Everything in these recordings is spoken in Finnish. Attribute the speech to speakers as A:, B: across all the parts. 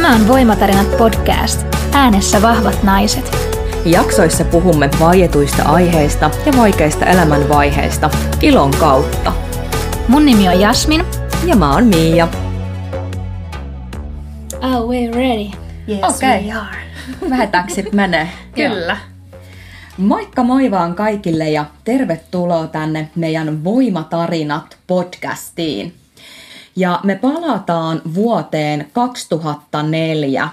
A: Tämä on Voimatarinat podcast. Äänessä vahvat naiset.
B: Jaksoissa puhumme vaietuista aiheista ja vaikeista elämänvaiheista ilon kautta.
A: Mun nimi on Jasmin.
B: Ja mä oon Miia.
A: Oh, we're ready.
B: Yes, okay. we are. Lähetäänkö sit menee?
C: Kyllä.
B: Moikka moi vaan kaikille ja tervetuloa tänne meidän Voimatarinat podcastiin. Ja me palataan vuoteen 2004,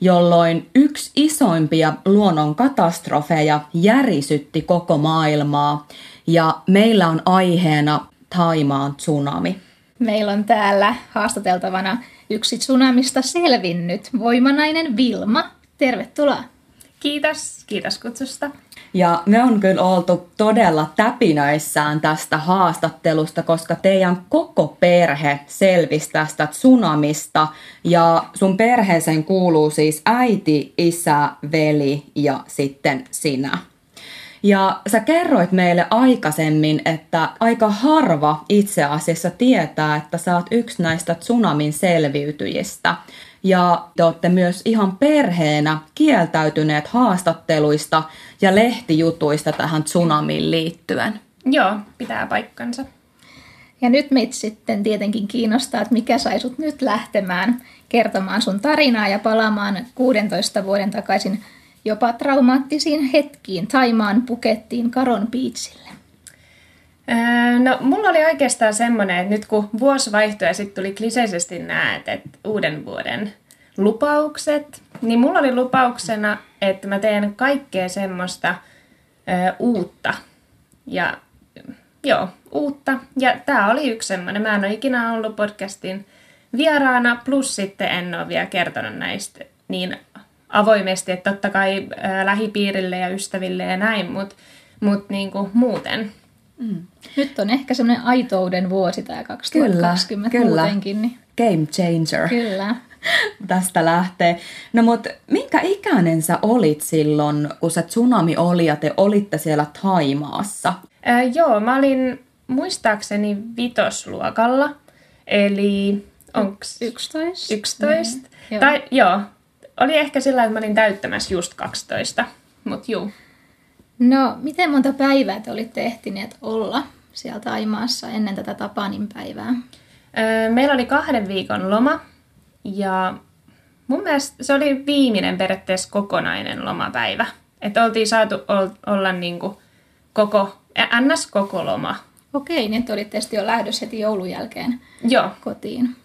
B: jolloin yksi isoimpia luonnon katastrofeja järisytti koko maailmaa. Ja meillä on aiheena Taimaan tsunami.
A: Meillä on täällä haastateltavana yksi tsunamista selvinnyt voimanainen Vilma. Tervetuloa.
C: Kiitos, kiitos kutsusta.
B: Ja me on kyllä oltu todella täpinöissään tästä haastattelusta, koska teidän koko perhe selvisi tästä tsunamista. Ja sun perheeseen kuuluu siis äiti, isä, veli ja sitten sinä. Ja sä kerroit meille aikaisemmin, että aika harva itse asiassa tietää, että sä oot yksi näistä tsunamin selviytyjistä. Ja te olette myös ihan perheenä kieltäytyneet haastatteluista ja lehtijutuista tähän tsunamiin liittyen.
C: Joo, pitää paikkansa.
A: Ja nyt meitä sitten tietenkin kiinnostaa, että mikä sai sut nyt lähtemään kertomaan sun tarinaa ja palaamaan 16 vuoden takaisin jopa traumaattisiin hetkiin Taimaan Pukettiin Karon Beachille.
C: Öö, no, mulla oli oikeastaan semmoinen, että nyt kun vuosi vaihtui ja sitten tuli kliseisesti että, uuden vuoden lupaukset, niin mulla oli lupauksena, että mä teen kaikkea semmoista ö, uutta. Ja joo, uutta. Ja tää oli yksi semmoinen. Mä en ole ikinä ollut podcastin vieraana, plus sitten en ole vielä kertonut näistä niin avoimesti, että totta kai ä, lähipiirille ja ystäville ja näin, mutta mut niinku muuten.
A: Mm. Nyt on ehkä semmoinen aitouden vuosi tämä 2020 kyllä, kyllä. muutenkin. Niin...
B: Game changer.
A: Kyllä.
B: Tästä lähtee. No mut minkä ikäinen sä olit silloin, kun se tsunami oli ja te olitte siellä Taimaassa?
C: Ää, joo, mä olin muistaakseni vitosluokalla. Eli onks...
A: 11.
C: 11. Niin, tai joo, oli ehkä sillä, että mä olin täyttämässä just 12, mut juu.
A: No, miten monta päivää te olitte ehtineet olla siellä Taimaassa ennen tätä Tapanin päivää?
C: Meillä oli kahden viikon loma ja mun mielestä se oli viimeinen periaatteessa kokonainen lomapäivä. Että oltiin saatu olla niin kuin koko, ns. koko loma.
A: Okei, niin että olitte tietysti jo lähdössä heti joulun jälkeen
C: Joo.
A: kotiin.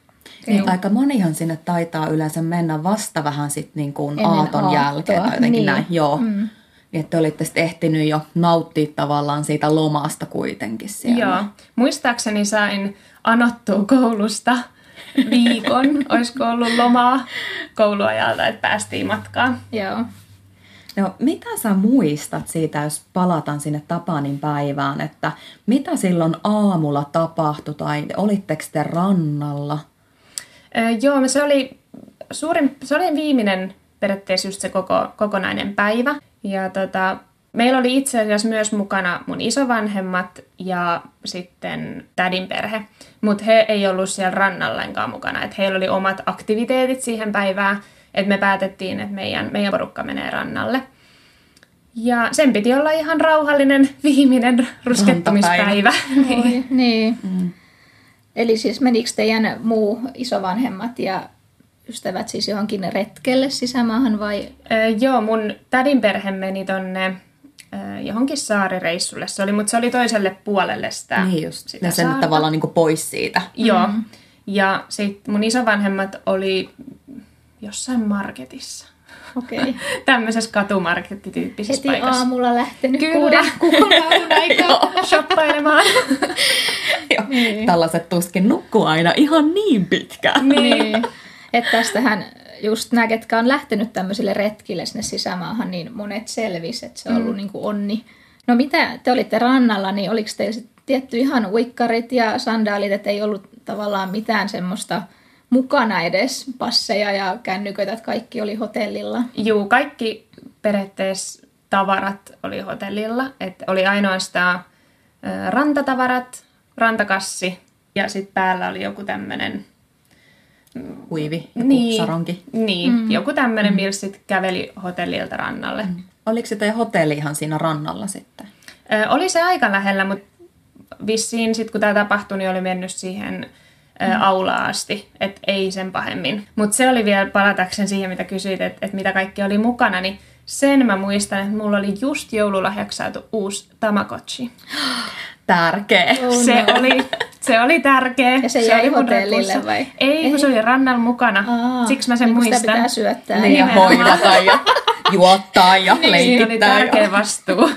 B: Niin, aika monihan sinne taitaa yleensä mennä vasta vähän sitten niin kuin aaton aattoa. jälkeen tai jotenkin niin. näin. Joo. Mm. Niin, että olitte sitten ehtinyt jo nauttia tavallaan siitä lomasta kuitenkin siellä.
C: Joo. Muistaakseni sain anottua koulusta viikon, olisiko ollut lomaa kouluajalta, että päästiin matkaan.
A: Joo.
B: No, mitä sä muistat siitä, jos palataan sinne Tapanin päivään, että mitä silloin aamulla tapahtui tai olitteko te rannalla?
C: Öö, joo, se oli, suurin, se oli viimeinen periaatteessa just se koko, kokonainen päivä. Ja tota, meillä oli itse asiassa myös mukana mun isovanhemmat ja sitten tädin perhe, mutta he ei ollut siellä rannallenkaan mukana. Et heillä oli omat aktiviteetit siihen päivään, että me päätettiin, että meidän, meidän porukka menee rannalle. Ja sen piti olla ihan rauhallinen viimeinen ruskettumispäivä.
A: niin. niin. Mm. Eli siis menikö teidän muu isovanhemmat ja ystävät siis johonkin retkelle sisämaahan vai?
C: Öö, joo, mun tädin perhe meni tonne johonkin saarireissulle se oli, mutta se oli toiselle puolelle sitä
B: Niin just, sitä ja sen saarta. tavallaan niin pois siitä.
C: Joo, mm-hmm. ja sitten mun isovanhemmat oli jossain marketissa.
A: Okei. Okay.
C: Tämmöisessä katumarkettityyppisessä
A: Heti
C: paikassa.
A: aamulla lähtenyt
C: Kyllä.
A: kuuden kuukauden aikaa
C: shoppailemaan.
B: Joo. Niin. Tällaiset tuskin nukkuu aina ihan niin pitkään.
A: Niin. Että tästähän just nämä, ketkä on lähtenyt tämmöisille retkille sinne sisämaahan, niin monet selvisi, että se on ollut mm. niin kuin onni. No mitä te olitte rannalla, niin oliko teillä sitten tietty ihan uikkarit ja sandaalit, että ei ollut tavallaan mitään semmoista mukana edes passeja ja kännyköitä, että kaikki oli hotellilla?
C: Juu, kaikki periaatteessa tavarat oli hotellilla. Että oli ainoastaan rantatavarat, rantakassi ja sitten päällä oli joku tämmöinen
B: Huivi, joku
C: niin,
B: saronki.
C: Niin, mm. joku tämmöinen, mm. millä sitten käveli hotellilta rannalle. Mm.
B: Oliko se teidän hotelli ihan siinä rannalla sitten?
C: Ö, oli se aika lähellä, mutta vissiin sitten kun tämä tapahtui, niin oli mennyt siihen mm. aulaa asti, että ei sen pahemmin. Mutta se oli vielä palatakseen siihen, mitä kysyit, että et mitä kaikki oli mukana, niin sen mä muistan, että mulla oli just joululahjaksi saatu uusi Tamagotchi.
B: Tärkeä.
C: Oh, se, no. oli, se oli tärkeä.
A: Ja se, se jäi hotellille vai?
C: Ei, kun se oli rannalla mukana. Aa, Siksi mä sen niin muistan. Sitä
A: pitää syöttää.
B: Niin, ja hoidata ja juottaa ja niin, leikittää.
C: oli tärkeä ja... vastuu.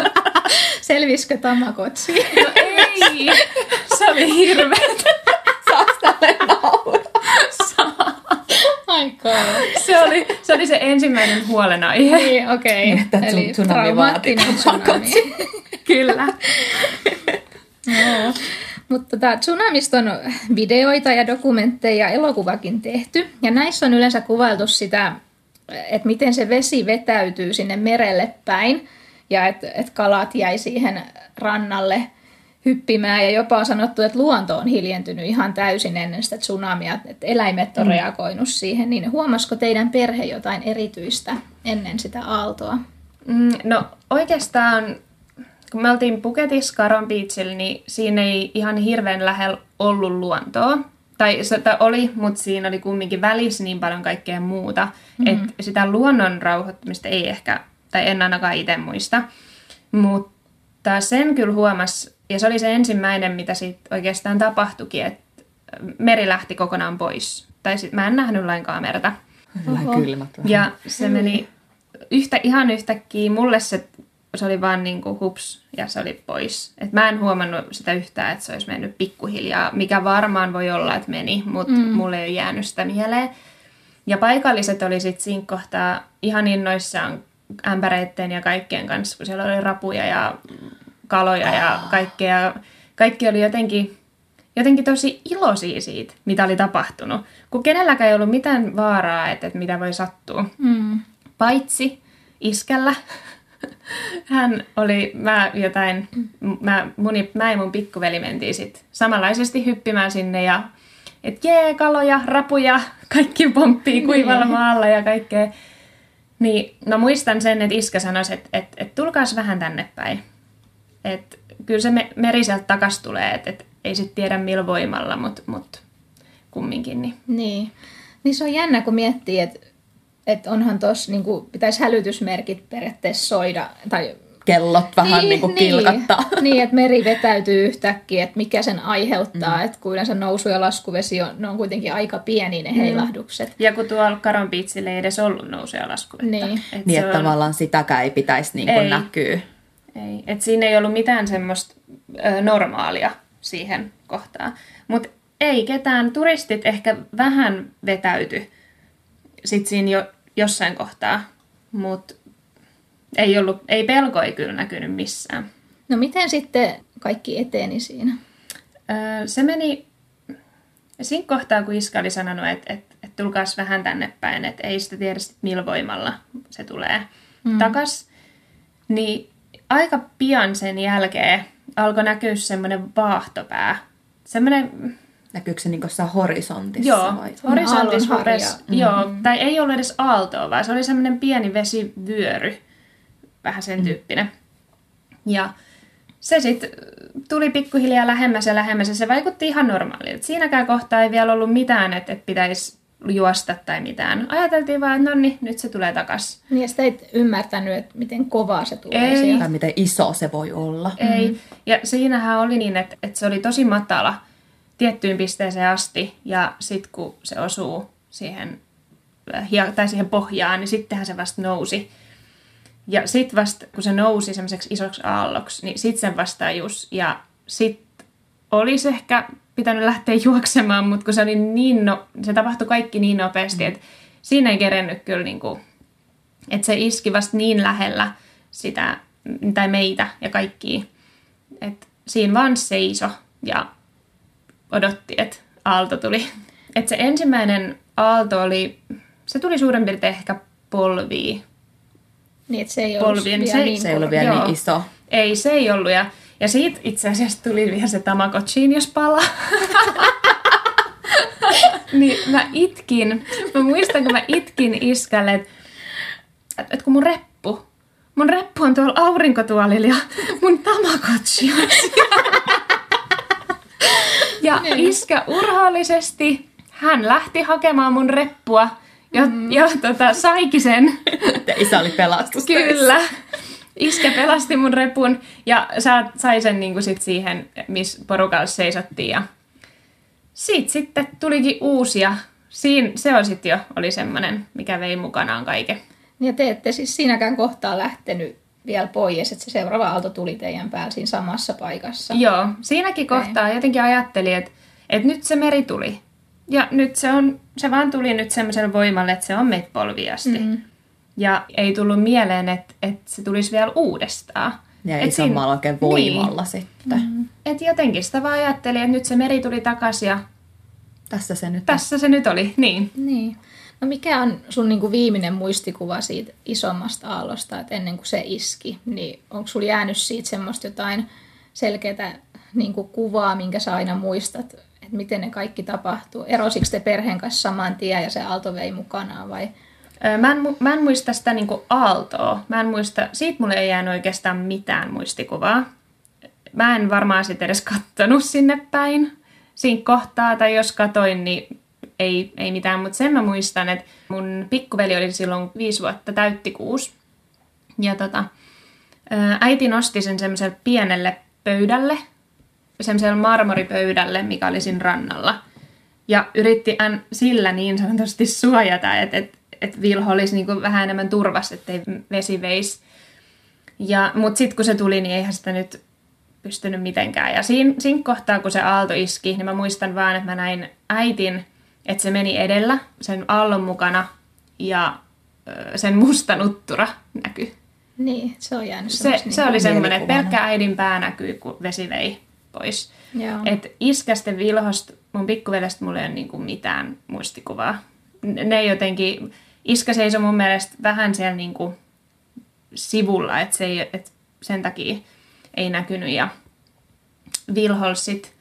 A: Selvisikö Tamagotchi?
C: No ei, se oli hirveet.
B: Saaks tälle nauraa?
A: Se
C: oli, se oli se ensimmäinen huolenaihe.
A: Niin, okei. Okay.
B: Että Eli tsunami vaati
C: tsunami. Kyllä.
A: no. Mutta tota, tsunamista on videoita ja dokumentteja ja elokuvakin tehty. Ja näissä on yleensä kuvailtu sitä, että miten se vesi vetäytyy sinne merelle päin. Ja että et kalat jäi siihen rannalle hyppimään ja jopa on sanottu, että luonto on hiljentynyt ihan täysin ennen sitä tsunamia, että eläimet on mm. reagoinut siihen, niin huomasiko teidän perhe jotain erityistä ennen sitä aaltoa?
C: Mm, no oikeastaan, kun me oltiin Puketissa Karon Beachillä, niin siinä ei ihan hirveän lähellä ollut luontoa. Tai se oli, mutta siinä oli kumminkin välissä niin paljon kaikkea muuta, mm. että sitä luonnon rauhoittamista ei ehkä, tai en ainakaan itse muista. Mutta sen kyllä huomasi ja se oli se ensimmäinen, mitä sitten oikeastaan tapahtuikin, että meri lähti kokonaan pois. Tai sit mä en nähnyt lainkaan merta.
B: kylmät
C: Ja se meni yhtä, ihan yhtäkkiä. Mulle se, se oli vaan niin kuin hups ja se oli pois. Et mä en huomannut sitä yhtään, että se olisi mennyt pikkuhiljaa, mikä varmaan voi olla, että meni, mutta mm. mulle ei ole jäänyt sitä mieleen. Ja paikalliset oli sitten siinä kohtaa ihan innoissaan ämpäreitten ja kaikkien kanssa, kun siellä oli rapuja ja kaloja ja kaikkea. Kaikki oli jotenkin, jotenkin tosi iloisia siitä, mitä oli tapahtunut. Kun kenelläkään ei ollut mitään vaaraa, että, että mitä voi sattua. Mm. Paitsi iskällä. Hän oli, mä jotain, mä, mun, mä ja mun pikkuveli mentiin sit samanlaisesti hyppimään sinne ja että jee, kaloja, rapuja, kaikki pomppii niin. kuivalla maalla ja kaikkea. Niin, no muistan sen, että iskä sanoi, että, että, että tulkaas vähän tänne päin. Et kyllä se meri sieltä takas tulee, että et ei sitten tiedä millä voimalla, mutta mut kumminkin. Niin.
A: niin. Niin se on jännä, kun miettii, että et onhan tuossa, niin pitäisi hälytysmerkit periaatteessa soida, tai
B: kellot vähän niin, niin kuin niin, kilkattaa.
A: Niin, että meri vetäytyy yhtäkkiä, että mikä sen aiheuttaa, mm. että kun yleensä nousu- ja laskuvesi on, ne on kuitenkin aika pieni ne mm. heilahdukset.
C: Ja kun tuolla Karon Beachillä ei edes ollut nousu- ja laskuvettä.
A: Niin,
B: et niin että on... tavallaan sitäkään ei pitäisi niin kuin ei. näkyä.
C: Ei, et siinä ei ollut mitään semmoista ö, normaalia siihen kohtaan. Mutta ei ketään, turistit ehkä vähän vetäyty sit siinä jo, jossain kohtaa, mutta ei, ollut, ei pelko ei kyllä näkynyt missään.
A: No miten sitten kaikki eteni siinä?
C: Öö, se meni siinä kohtaa, kun Iska oli sanonut, että et, et tulkaas vähän tänne päin, että ei sitä tiedä sit millä voimalla se tulee mm. takas, niin aika pian sen jälkeen alkoi näkyä semmoinen vaahtopää. Semmoinen...
B: Näkyykö se niin horisontissa?
C: Joo, vai? horisontissa rupesi, mm-hmm. joo, tai ei ollut edes aaltoa, vaan se oli semmoinen pieni vesivyöry, vähän sen mm. tyyppinen. Ja se sitten tuli pikkuhiljaa lähemmäs ja lähemmäs ja se vaikutti ihan normaalilta. Siinäkään kohtaa ei vielä ollut mitään, että, että pitäisi juosta tai mitään. Ajateltiin vaan, että no niin, nyt se tulee takas.
A: Niin ja sitä ei ymmärtänyt, että miten kovaa se tulee
C: ei.
B: sieltä. Tai miten iso se voi olla.
C: Ei. Mm. Ja siinähän oli niin, että, että se oli tosi matala tiettyyn pisteeseen asti. Ja sitten kun se osuu siihen, tai siihen pohjaan, niin sittenhän se vasta nousi. Ja sitten vasta, kun se nousi semmoiseksi isoksi aalloksi, niin sitten sen vastaajus. Ja sitten olisi ehkä pitänyt lähteä juoksemaan, mutta kun se oli niin, no, se tapahtui kaikki niin nopeasti, mm. että siinä ei kerennyt kyllä niin kuin, että se iski vasta niin lähellä sitä, tai meitä ja kaikki, että siinä vaan seiso ja odotti, että aalto tuli. Että se ensimmäinen aalto oli, se tuli suurin piirtein ehkä polviin.
A: Niin, että se ei ollut vielä, se, niin,
B: se ei ollut vielä niin iso.
C: Ei, se ei ollut. Ja ja siitä itse asiassa tuli vielä se Tamagotchiin, jos pala. niin mä itkin. Mä muistan, kun mä itkin iskälle, että et, et kun mun reppu, mun reppu on tuolla aurinkotuolilla ja mun tamagotchi on. Ja iskä urhoollisesti, hän lähti hakemaan mun reppua ja, mm. ja tota, saikin sen.
B: Ja isä oli pelastus.
C: Kyllä. Iskä pelasti mun repun ja sä sai sen niinku sit siihen, missä porukalla seisottiin. Ja siitä sitten tulikin uusia. Siin, se on sitten jo oli semmoinen, mikä vei mukanaan kaiken.
A: Ja te ette siis siinäkään kohtaa lähtenyt vielä pois, että se seuraava aalto tuli teidän päällä siinä samassa paikassa.
C: Joo, siinäkin okay. kohtaa jotenkin ajattelin, että, että nyt se meri tuli. Ja nyt se, on, se vaan tuli nyt semmoiselle voimalle, että se on meitä polviasti. Mm-hmm. Ja ei tullut mieleen, että, että se tulisi vielä uudestaan.
B: Ja ei samalla oikein voimalla niin. sitten. Mm-hmm.
C: Et jotenkin sitä vaan ajattelin, että nyt se meri tuli takaisin ja
B: tässä se nyt
C: Tässä se nyt oli, niin.
A: Niin. No mikä on sun niin kuin viimeinen muistikuva siitä isommasta aallosta, että ennen kuin se iski, niin onko sulla jäänyt siitä semmoista jotain selkeää niin kuin kuvaa, minkä sä aina muistat, että miten ne kaikki tapahtuu? Erosiko te perheen kanssa saman tien ja se aalto vei mukanaan vai?
C: Mä en, mä en muista sitä niin aaltoa. Mä en muista, siitä mulle ei jäänyt oikeastaan mitään muistikuvaa. Mä en varmaan sitten edes kattonut sinne päin siinä kohtaa, tai jos katoin, niin ei, ei mitään, mutta sen mä muistan, että mun pikkuveli oli silloin viisi vuotta täytti kuusi. Ja tota, äiti nosti sen semmoiselle pienelle pöydälle, semmoiselle marmoripöydälle, mikä oli siinä rannalla. Ja yritti sillä niin sanotusti suojata, että, että, että Vilho olisi niin vähän enemmän turvassa, ettei vesi veisi. Ja, mutta sitten kun se tuli, niin eihän sitä nyt pystynyt mitenkään. Ja siinä, siinä kohtaa, kun se aalto iski, niin mä muistan vaan, että mä näin äitin, että se meni edellä sen aallon mukana ja sen musta nuttura näkyi.
A: Niin, se on jäänyt
C: Se, niin se oli semmoinen, että pelkkä äidin pää näkyy, kun vesi vei pois. Että iskästen vilhosta, mun pikkuvelestä mulla ei ole niinku mitään muistikuvaa. Ne jotenkin, iskä seisoi mun mielestä vähän siellä niinku sivulla, että se ei, et sen takia ei näkynyt. Ja Vilholsit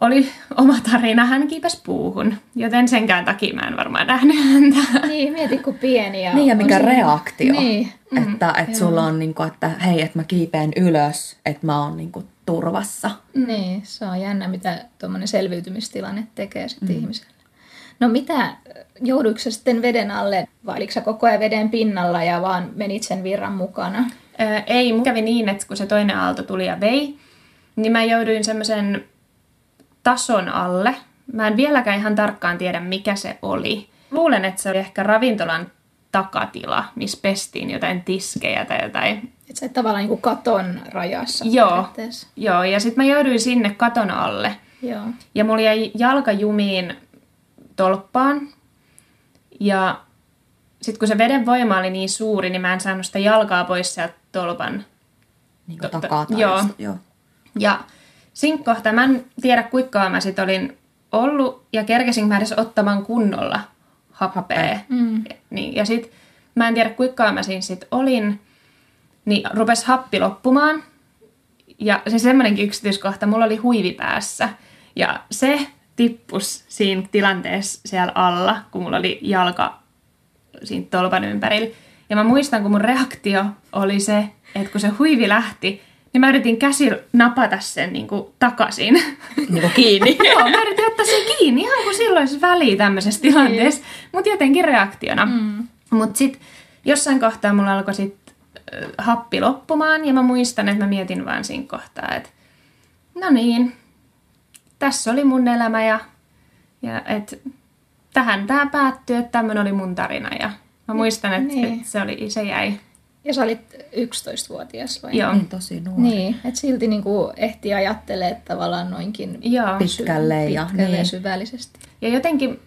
C: oli oma tarina, hän kiipesi puuhun, joten senkään takia mä en varmaan nähnyt häntä.
A: Niin, mieti kun pieni. Ja
B: niin, ja mikä reaktio. Niin. Että, mm, että sulla on, niin kuin, että hei, että mä kiipeen ylös, että mä oon niin kuin, turvassa.
A: Niin, se on jännä, mitä tuommoinen selviytymistilanne tekee sitten mm. ihmiselle. No mitä, jouduiko sä sitten veden alle, vai oliko sä koko ajan veden pinnalla ja vaan menit sen virran mukana?
C: Öö, ei, mun kävi niin, että kun se toinen aalto tuli ja vei, niin mä jouduin semmoisen tason alle. Mä en vieläkään ihan tarkkaan tiedä, mikä se oli. Luulen, että se oli ehkä ravintolan takatila, missä pestiin jotain tiskejä tai jotain.
A: Että se tavallaan niin kuin katon rajassa.
C: Joo, joo ja sitten mä jouduin sinne katon alle.
A: Joo.
C: Ja mulla jäi jalka jumiin tolppaan. Ja sitten kun se veden voima oli niin suuri, niin mä en saanut sitä jalkaa pois sieltä tolpan.
B: Niin kuin takaa
C: joo. joo. Ja siinä kohtaa mä en tiedä kuinka mä sit olin ollut ja kerkesin mä edes ottamaan kunnolla happea. Mm. Niin, ja sit mä en tiedä kuinka mä siinä sit olin, niin rupes happi loppumaan. Ja se semmoinenkin yksityiskohta, mulla oli huivi päässä. Ja se tippus siinä tilanteessa siellä alla, kun mulla oli jalka siinä tolpan ympärillä. Ja mä muistan, kun mun reaktio oli se, että kun se huivi lähti, niin mä yritin käsillä napata sen niin kuin takaisin.
B: Niin kuin kiinni.
C: Joo, mä yritin ottaa sen kiinni, ihan kuin silloin olisi väliä tämmöisessä niin. tilanteessa. Mutta jotenkin reaktiona. Mm. Mutta sitten jossain kohtaa mulla alkoi sit happi loppumaan ja mä muistan, että mä mietin vaan siinä kohtaa, että no niin, tässä oli mun elämä ja, ja että tähän tämä päättyy, että tämmöinen oli mun tarina ja mä muistan, että, niin. että se, oli, se jäi.
A: Ja sä olit 11-vuotias vai?
C: Joo.
B: Niin tosi nuori.
A: Niin, että silti niinku ehti ajattelee tavallaan noinkin
B: Joo. pitkälle,
A: ja, pitkälle niin. syvällisesti.
C: Ja jotenkin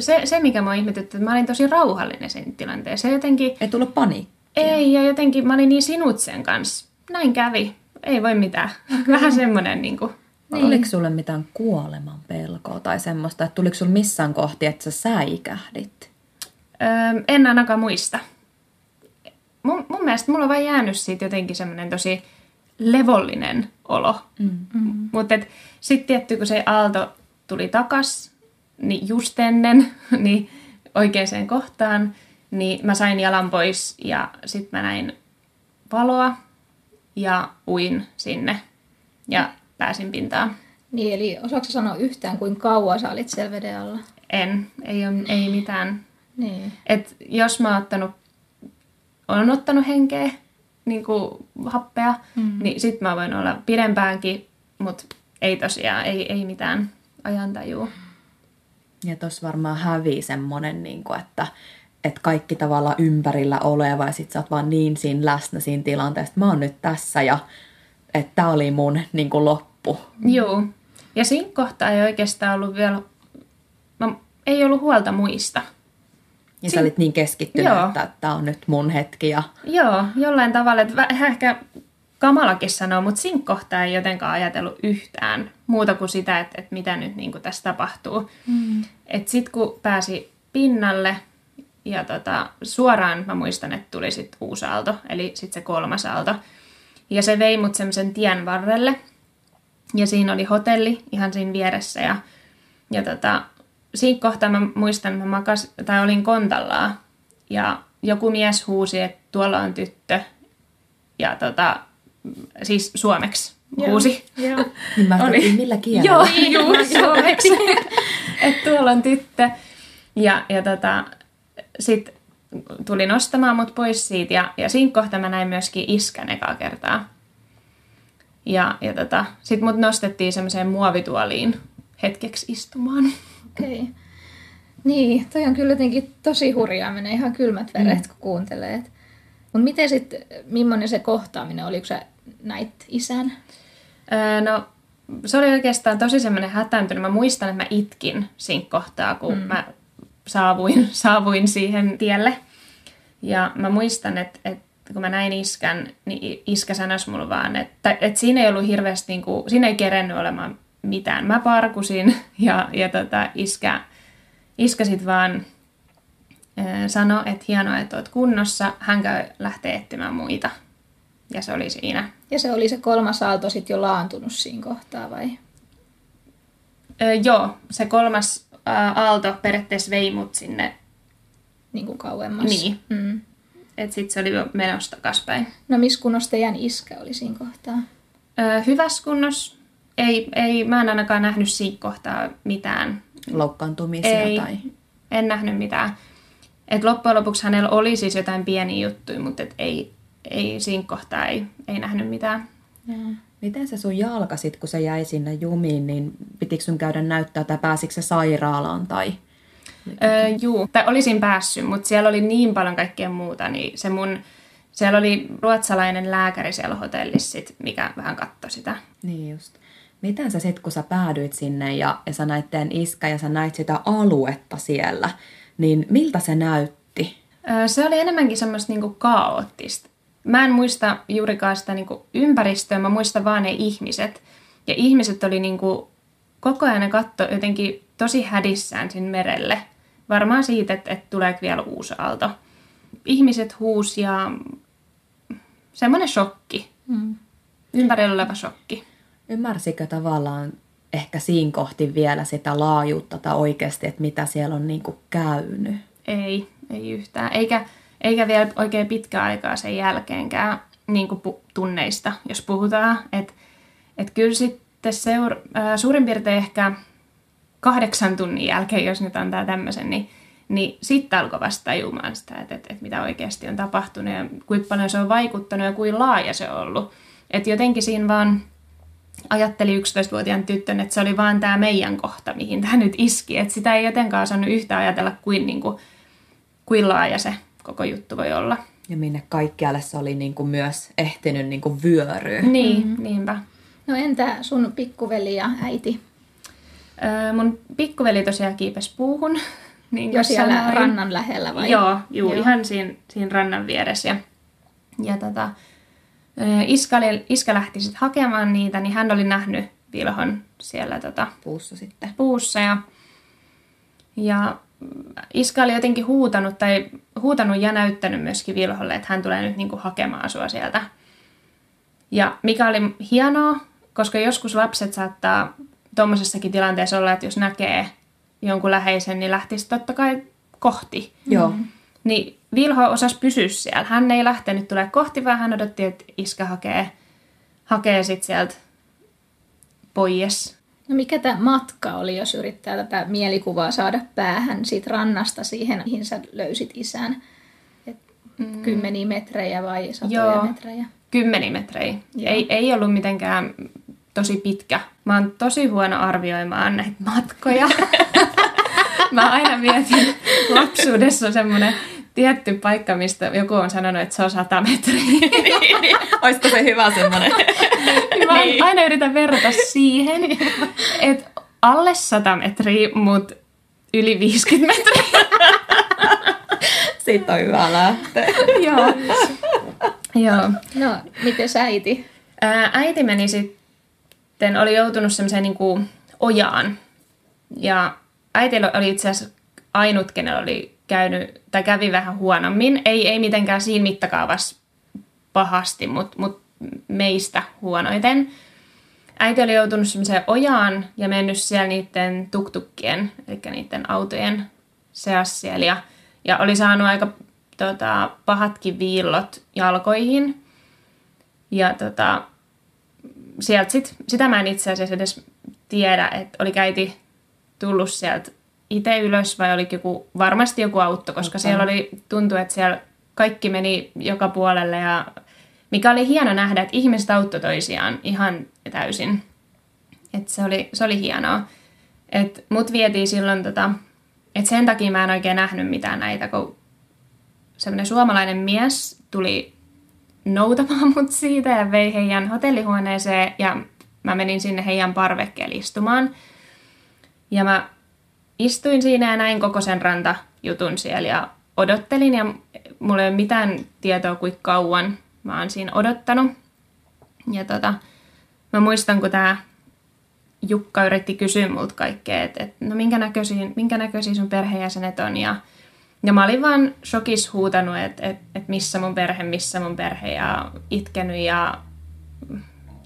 C: se, se mikä mua ihmetytti, että mä olin tosi rauhallinen sen tilanteessa. Jotenkin,
B: ei tullut paniikkia.
C: Ei, ja jotenkin mä olin niin sinut sen kanssa. Näin kävi. Ei voi mitään. Vähän semmoinen niin kuin,
B: niin. Oliko sulle mitään kuoleman pelkoa tai semmoista, että tuliko sulle missään kohti, että sä säikähdit?
C: Öö, en ainakaan muista. Mun, mun mielestä mulla on vain jäänyt siitä jotenkin semmoinen tosi levollinen olo. Mm. Mm. Mutta sitten tietty, kun se aalto tuli takas niin just ennen niin oikeaan kohtaan, niin mä sain jalan pois ja sitten mä näin valoa ja uin sinne ja pääsin pintaan.
A: Niin, eli osaako sanoa yhtään, kuin kauan sä olit siellä veden alla?
C: En, ei, ole, ei mitään.
A: Niin.
C: Et jos mä oon ottanut, olen ottanut henkeä, niin kuin happea, mm. niin sit mä voin olla pidempäänkin, mutta ei tosiaan, ei, ei mitään ajantajua.
B: Ja tuossa varmaan hävii semmonen, niin kuin, että, että kaikki tavalla ympärillä oleva ja sit sä oot vaan niin siinä läsnä siinä tilanteessa, että mä oon nyt tässä ja että tää oli mun niin kuin loppu.
C: Joo. Ja siinä kohtaa ei oikeastaan ollut vielä, mä, ei ollut huolta muista.
B: Ja sä olit niin keskittynyt,
C: Joo.
B: että tämä on nyt mun hetki. Ja...
C: Joo, jollain tavalla, että vähän ehkä kamalakin sanoo, mutta siinä kohtaa ei jotenkaan ajatellut yhtään muuta kuin sitä, että, että mitä nyt niin kuin tässä tapahtuu. Mm. Että sitten kun pääsi pinnalle ja tota, suoraan mä muistan, että tuli sitten uusi aalto, eli sitten se kolmas aalto. Ja se vei mut semmoisen tien varrelle. Ja siinä oli hotelli ihan siinä vieressä. Ja, ja tota, siinä kohtaa mä muistan, mä makas, tai olin kontallaa. Ja joku mies huusi, että tuolla on tyttö. Ja tota, siis suomeksi huusi.
A: Joo.
B: Niin mä millä kielellä?
C: Joo, juu, suomeksi. että tuolla on tyttö. Ja, ja tota, sitten tuli nostamaan mut pois siitä ja, ja siinä kohtaa mä näin myöskin iskän ekaa kertaa. Ja, ja tota, sitten mut nostettiin semmoiseen muovituoliin hetkeksi istumaan.
A: Okei. Okay. Niin, toi on kyllä jotenkin tosi hurjaa, menee ihan kylmät veret, mm. kun kuuntelee. Mutta miten sitten, millainen se kohtaaminen oli, kun sä näit isän?
C: Öö, no, se oli oikeastaan tosi semmoinen hätääntynyt. Mä muistan, että mä itkin siinä kohtaa, kun mm. mä saavuin, saavuin siihen tielle. Ja mä muistan, että, että kun mä näin iskän, niin iskä sanoi mulle vaan, että, että siinä ei ollut hirveästi, niin kuin, siinä ei kerennyt olemaan mitään. Mä parkusin ja, ja tota, iskä, iskä sit vaan sanoi, että hienoa, että oot kunnossa. Hän käy lähtee etsimään muita. Ja se oli siinä.
A: Ja se oli se kolmas aalto sitten jo laantunut siinä kohtaa vai?
C: Öö, joo, se kolmas aalto periaatteessa vei mut sinne,
A: Niin kuin kauemmas.
C: Niin.
A: Mm.
C: Että sit se oli jo menossa takaspäin.
A: No missä kunnossa teidän iskä oli siinä kohtaa?
C: Öö, hyvässä kunnossa. Ei, ei, mä en ainakaan nähnyt siinä kohtaa mitään.
B: Loukkaantumisia
C: Ei,
B: tai...
C: en nähnyt mitään. Et loppujen lopuksi hänellä oli siis jotain pieniä juttuja, mutta et ei, ei siinä kohtaa ei, ei nähnyt mitään.
A: Joo.
B: Miten se sun jalka sit, kun se jäi sinne jumiin, niin pitikö sun käydä näyttää tai pääsikö se sairaalaan tai...
C: Öö, juu, tai olisin päässyt, mutta siellä oli niin paljon kaikkea muuta, niin se mun, siellä oli ruotsalainen lääkäri siellä hotellissa, sit, mikä vähän katsoi sitä.
B: Niin just. Miten sä sit, kun sä päädyit sinne ja, ja sä näit teidän iskä ja sä näit sitä aluetta siellä, niin miltä se näytti?
C: Öö, se oli enemmänkin semmoista niinku kaoottista. Mä en muista juurikaan sitä niinku ympäristöä, mä muistan vaan ne ihmiset. Ja ihmiset oli niinku, koko ajan ne katto jotenkin tosi hädissään sinne merelle. Varmaan siitä, että, että tulee vielä uusi aalto. Ihmiset huus ja semmoinen shokki.
A: Mm.
C: Ympärillä oleva shokki.
B: Ymmärsikö tavallaan ehkä siinä kohti vielä sitä laajuutta tai oikeasti, että mitä siellä on niinku käynyt?
C: Ei, ei yhtään. Eikä, eikä vielä oikein pitkä aikaa sen jälkeenkään niin kuin pu- tunneista, jos puhutaan. Että et kyllä sitten seur- äh, suurin piirtein ehkä kahdeksan tunnin jälkeen, jos nyt antaa tämmöisen, niin, niin sitten alkoi vasta tajumaan sitä, että, että, että mitä oikeasti on tapahtunut ja kuinka paljon se on vaikuttanut ja kuinka laaja se on ollut. Että jotenkin siinä vaan ajatteli 11-vuotiaan tyttön, että se oli vaan tämä meidän kohta, mihin tämä nyt iski. Että sitä ei jotenkaan saanut yhtä ajatella kuin, niin kuin, kuin laaja se koko juttu voi olla.
B: Ja minne kaikkialle se oli niinku myös ehtinyt niinku vyöryä.
C: Niin, mm-hmm. niinpä.
A: No entä sun pikkuveli ja äiti?
C: Mun pikkuveli tosiaan kiipesi puuhun. Niin
A: Jo siellä
C: sanoin.
A: rannan lähellä vai?
C: Joo, juu,
A: Joo.
C: ihan siinä, siinä rannan vieressä. Ja, ja tota, ö, iskä, oli, iskä lähti sitten hakemaan niitä, niin hän oli nähnyt Vilhon siellä tota,
B: Puussa sitten.
C: puussa. Ja, ja iskä oli jotenkin huutanut, tai huutanut ja näyttänyt myöskin Vilholle, että hän tulee nyt niinku hakemaan sua sieltä. Ja mikä oli hienoa, koska joskus lapset saattaa tuommoisessakin tilanteessa olla, että jos näkee jonkun läheisen, niin lähtisi totta kai kohti.
B: Joo. Mm.
C: Niin Vilho osasi pysyä siellä. Hän ei lähtenyt tulee kohti, vaan hän odotti, että iskä hakee, hakee sitten sieltä pois.
A: No mikä tämä matka oli, jos yrittää tätä mielikuvaa saada päähän siitä rannasta siihen, mihin sä löysit isän? Et mm. Kymmeniä metrejä vai satoja Joo. metrejä?
C: Kymmeniä metrejä. Ei, ei ollut mitenkään tosi pitkä. Mä oon tosi huono arvioimaan näitä matkoja. Mä aina mietin lapsuudessa semmoinen tietty paikka, mistä joku on sanonut, että se on sata metriä.
B: niin, Olisiko se hyvä semmoinen?
C: niin mä niin. aina yritän verrata siihen, että alle sata metriä, mutta yli 50 metriä.
B: Siitä on hyvä lähteä.
C: Joo. Joo.
A: No, miten äiti?
C: Ää, äiti meni sitten, oli joutunut semmoiseen niin kuin ojaan. Ja äiti oli itse asiassa ainut, kenellä oli käynyt, tai kävi vähän huonommin. Ei, ei mitenkään siinä mittakaavassa pahasti, mutta mut meistä huonoiten. Äiti oli joutunut semmoiseen ojaan ja mennyt siellä niiden tuktukkien, eli niiden autojen seassa siellä. Ja, ja oli saanut aika tota, pahatkin viillot jalkoihin. Ja tota, sieltä sit, sitä mä en itse asiassa edes tiedä, että oli käyti tullut sieltä itse ylös vai oli joku, varmasti joku auto, koska okay. siellä oli, tuntui, että siellä kaikki meni joka puolelle ja mikä oli hieno nähdä, että ihmiset auttoi toisiaan ihan täysin. Et se, oli, se oli hienoa. Et mut vietiin silloin, tota, että sen takia mä en oikein nähnyt mitään näitä, kun semmoinen suomalainen mies tuli noutamaan mut siitä ja vei heidän hotellihuoneeseen ja mä menin sinne heidän parvekkeelle istumaan. Ja mä istuin siinä ja näin koko sen rantajutun siellä ja odottelin ja mulla ei ole mitään tietoa kuinka kauan mä oon siinä odottanut. Ja tota, mä muistan, kun tämä Jukka yritti kysyä multa kaikkea, että et, no minkä näköisiä, minkä näköisiä sun perheenjäsenet on ja ja mä olin vaan shokis huutanut, että et, et missä mun perhe, missä mun perhe ja itkenyt ja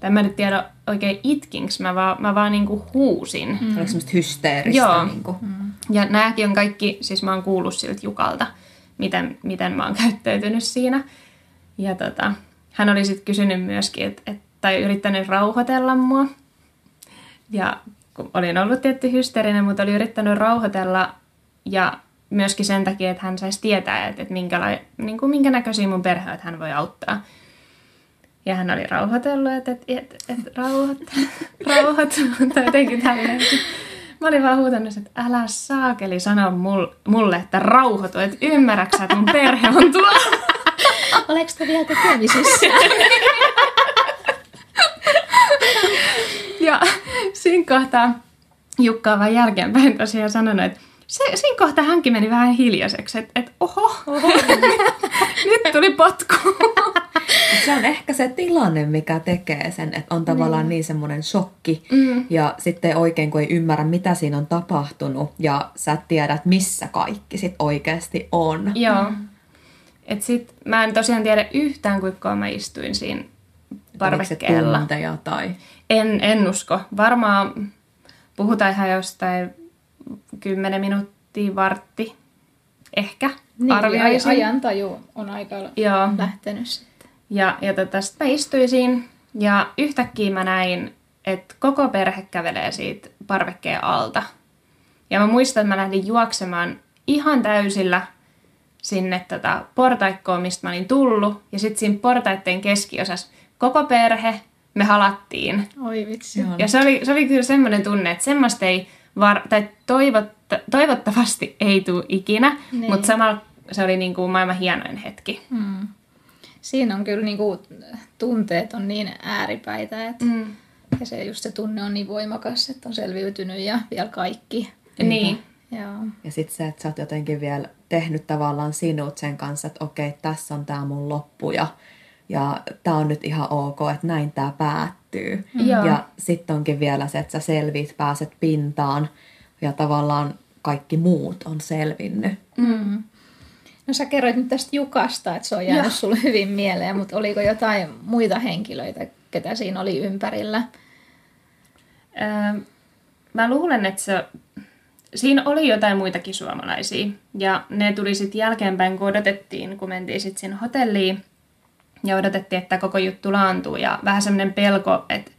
C: en mä nyt tiedä oikein itkinks, mä vaan, mä vaan niinku huusin.
B: Mm. Oliko semmoista hysteeristä?
C: Joo.
B: Niinku?
C: Mm. Ja nääkin on kaikki, siis mä oon kuullut siltä Jukalta, miten, miten mä oon käyttäytynyt siinä. Ja tota, hän oli sitten kysynyt myöskin, et, et, tai yrittänyt rauhoitella mua. Ja kun olin ollut tietty hysteerinen, mutta oli yrittänyt rauhoitella ja myöskin sen takia, että hän saisi tietää, että, että minkä, niin kuin minkä näköisiä mun perhe, että hän voi auttaa. Ja hän oli rauhoitellut, että, että, että, että rauhoit, rauhoit, tai jotenkin tälleen. Mä olin vaan huutanut, että älä saakeli sanoa mulle, että rauhoitu, että ymmärräksä, että mun perhe on tuolla.
A: Oleks te vielä tekemisissä?
C: ja siinä kohtaa Jukka on vaan jälkeenpäin tosiaan sanonut, että se, siinä kohtaa hänkin meni vähän hiljaiseksi, että et, oho, oho. nyt tuli potku.
B: se on ehkä se tilanne, mikä tekee sen, että on tavallaan niin, niin semmoinen shokki mm. ja sitten oikein kun ei ymmärrä, mitä siinä on tapahtunut ja sä tiedät, missä kaikki sit oikeasti on.
C: Joo. Mm. Et sit, mä en tosiaan tiedä yhtään, kuinka mä istuin siinä parvekkeella.
B: tai...
C: En, en usko. Varmaan puhutaan ihan jostain kymmenen minuuttia, vartti ehkä
A: niin, arvioisin. ajantaju on aika Joo. lähtenyt sitten.
C: Ja, ja tota, sitten mä istuin siinä ja yhtäkkiä mä näin, että koko perhe kävelee siitä parvekkeen alta. Ja mä muistan, että mä lähdin juoksemaan ihan täysillä sinne tota portaikkoon, mistä mä olin tullut. Ja sitten siinä portaitteen keskiosassa koko perhe, me halattiin.
A: Oi vitsi.
C: Ja se oli, se oli kyllä semmoinen tunne, että semmoista ei var, tai toivotta, toivottavasti ei tule ikinä, niin. mutta samalla se oli niin kuin maailman hienoin hetki. Mm.
A: Siinä on kyllä niin kuin, tunteet on niin ääripäitä, että mm. ja se just se tunne on niin voimakas, että on selviytynyt ja vielä kaikki.
C: Niin.
A: Joo.
B: Ja sitten se, että sä oot jotenkin vielä tehnyt tavallaan sinut sen kanssa, että okei, tässä on tämä mun loppu ja, ja tämä on nyt ihan ok, että näin tämä päättyy. Mm. Ja sitten onkin vielä se, että sä selvit, pääset pintaan ja tavallaan kaikki muut on selvinnyt.
A: Mm. No sä kerroit nyt tästä Jukasta, että se on jäänyt sulle hyvin mieleen, mutta oliko jotain muita henkilöitä, ketä siinä oli ympärillä?
C: Öö, mä luulen, että se, siinä oli jotain muitakin suomalaisia. Ja ne tuli sitten jälkeenpäin, kun odotettiin, kun mentiin sitten sinne hotelliin. Ja odotettiin, että koko juttu laantuu. Ja vähän semmoinen pelko, että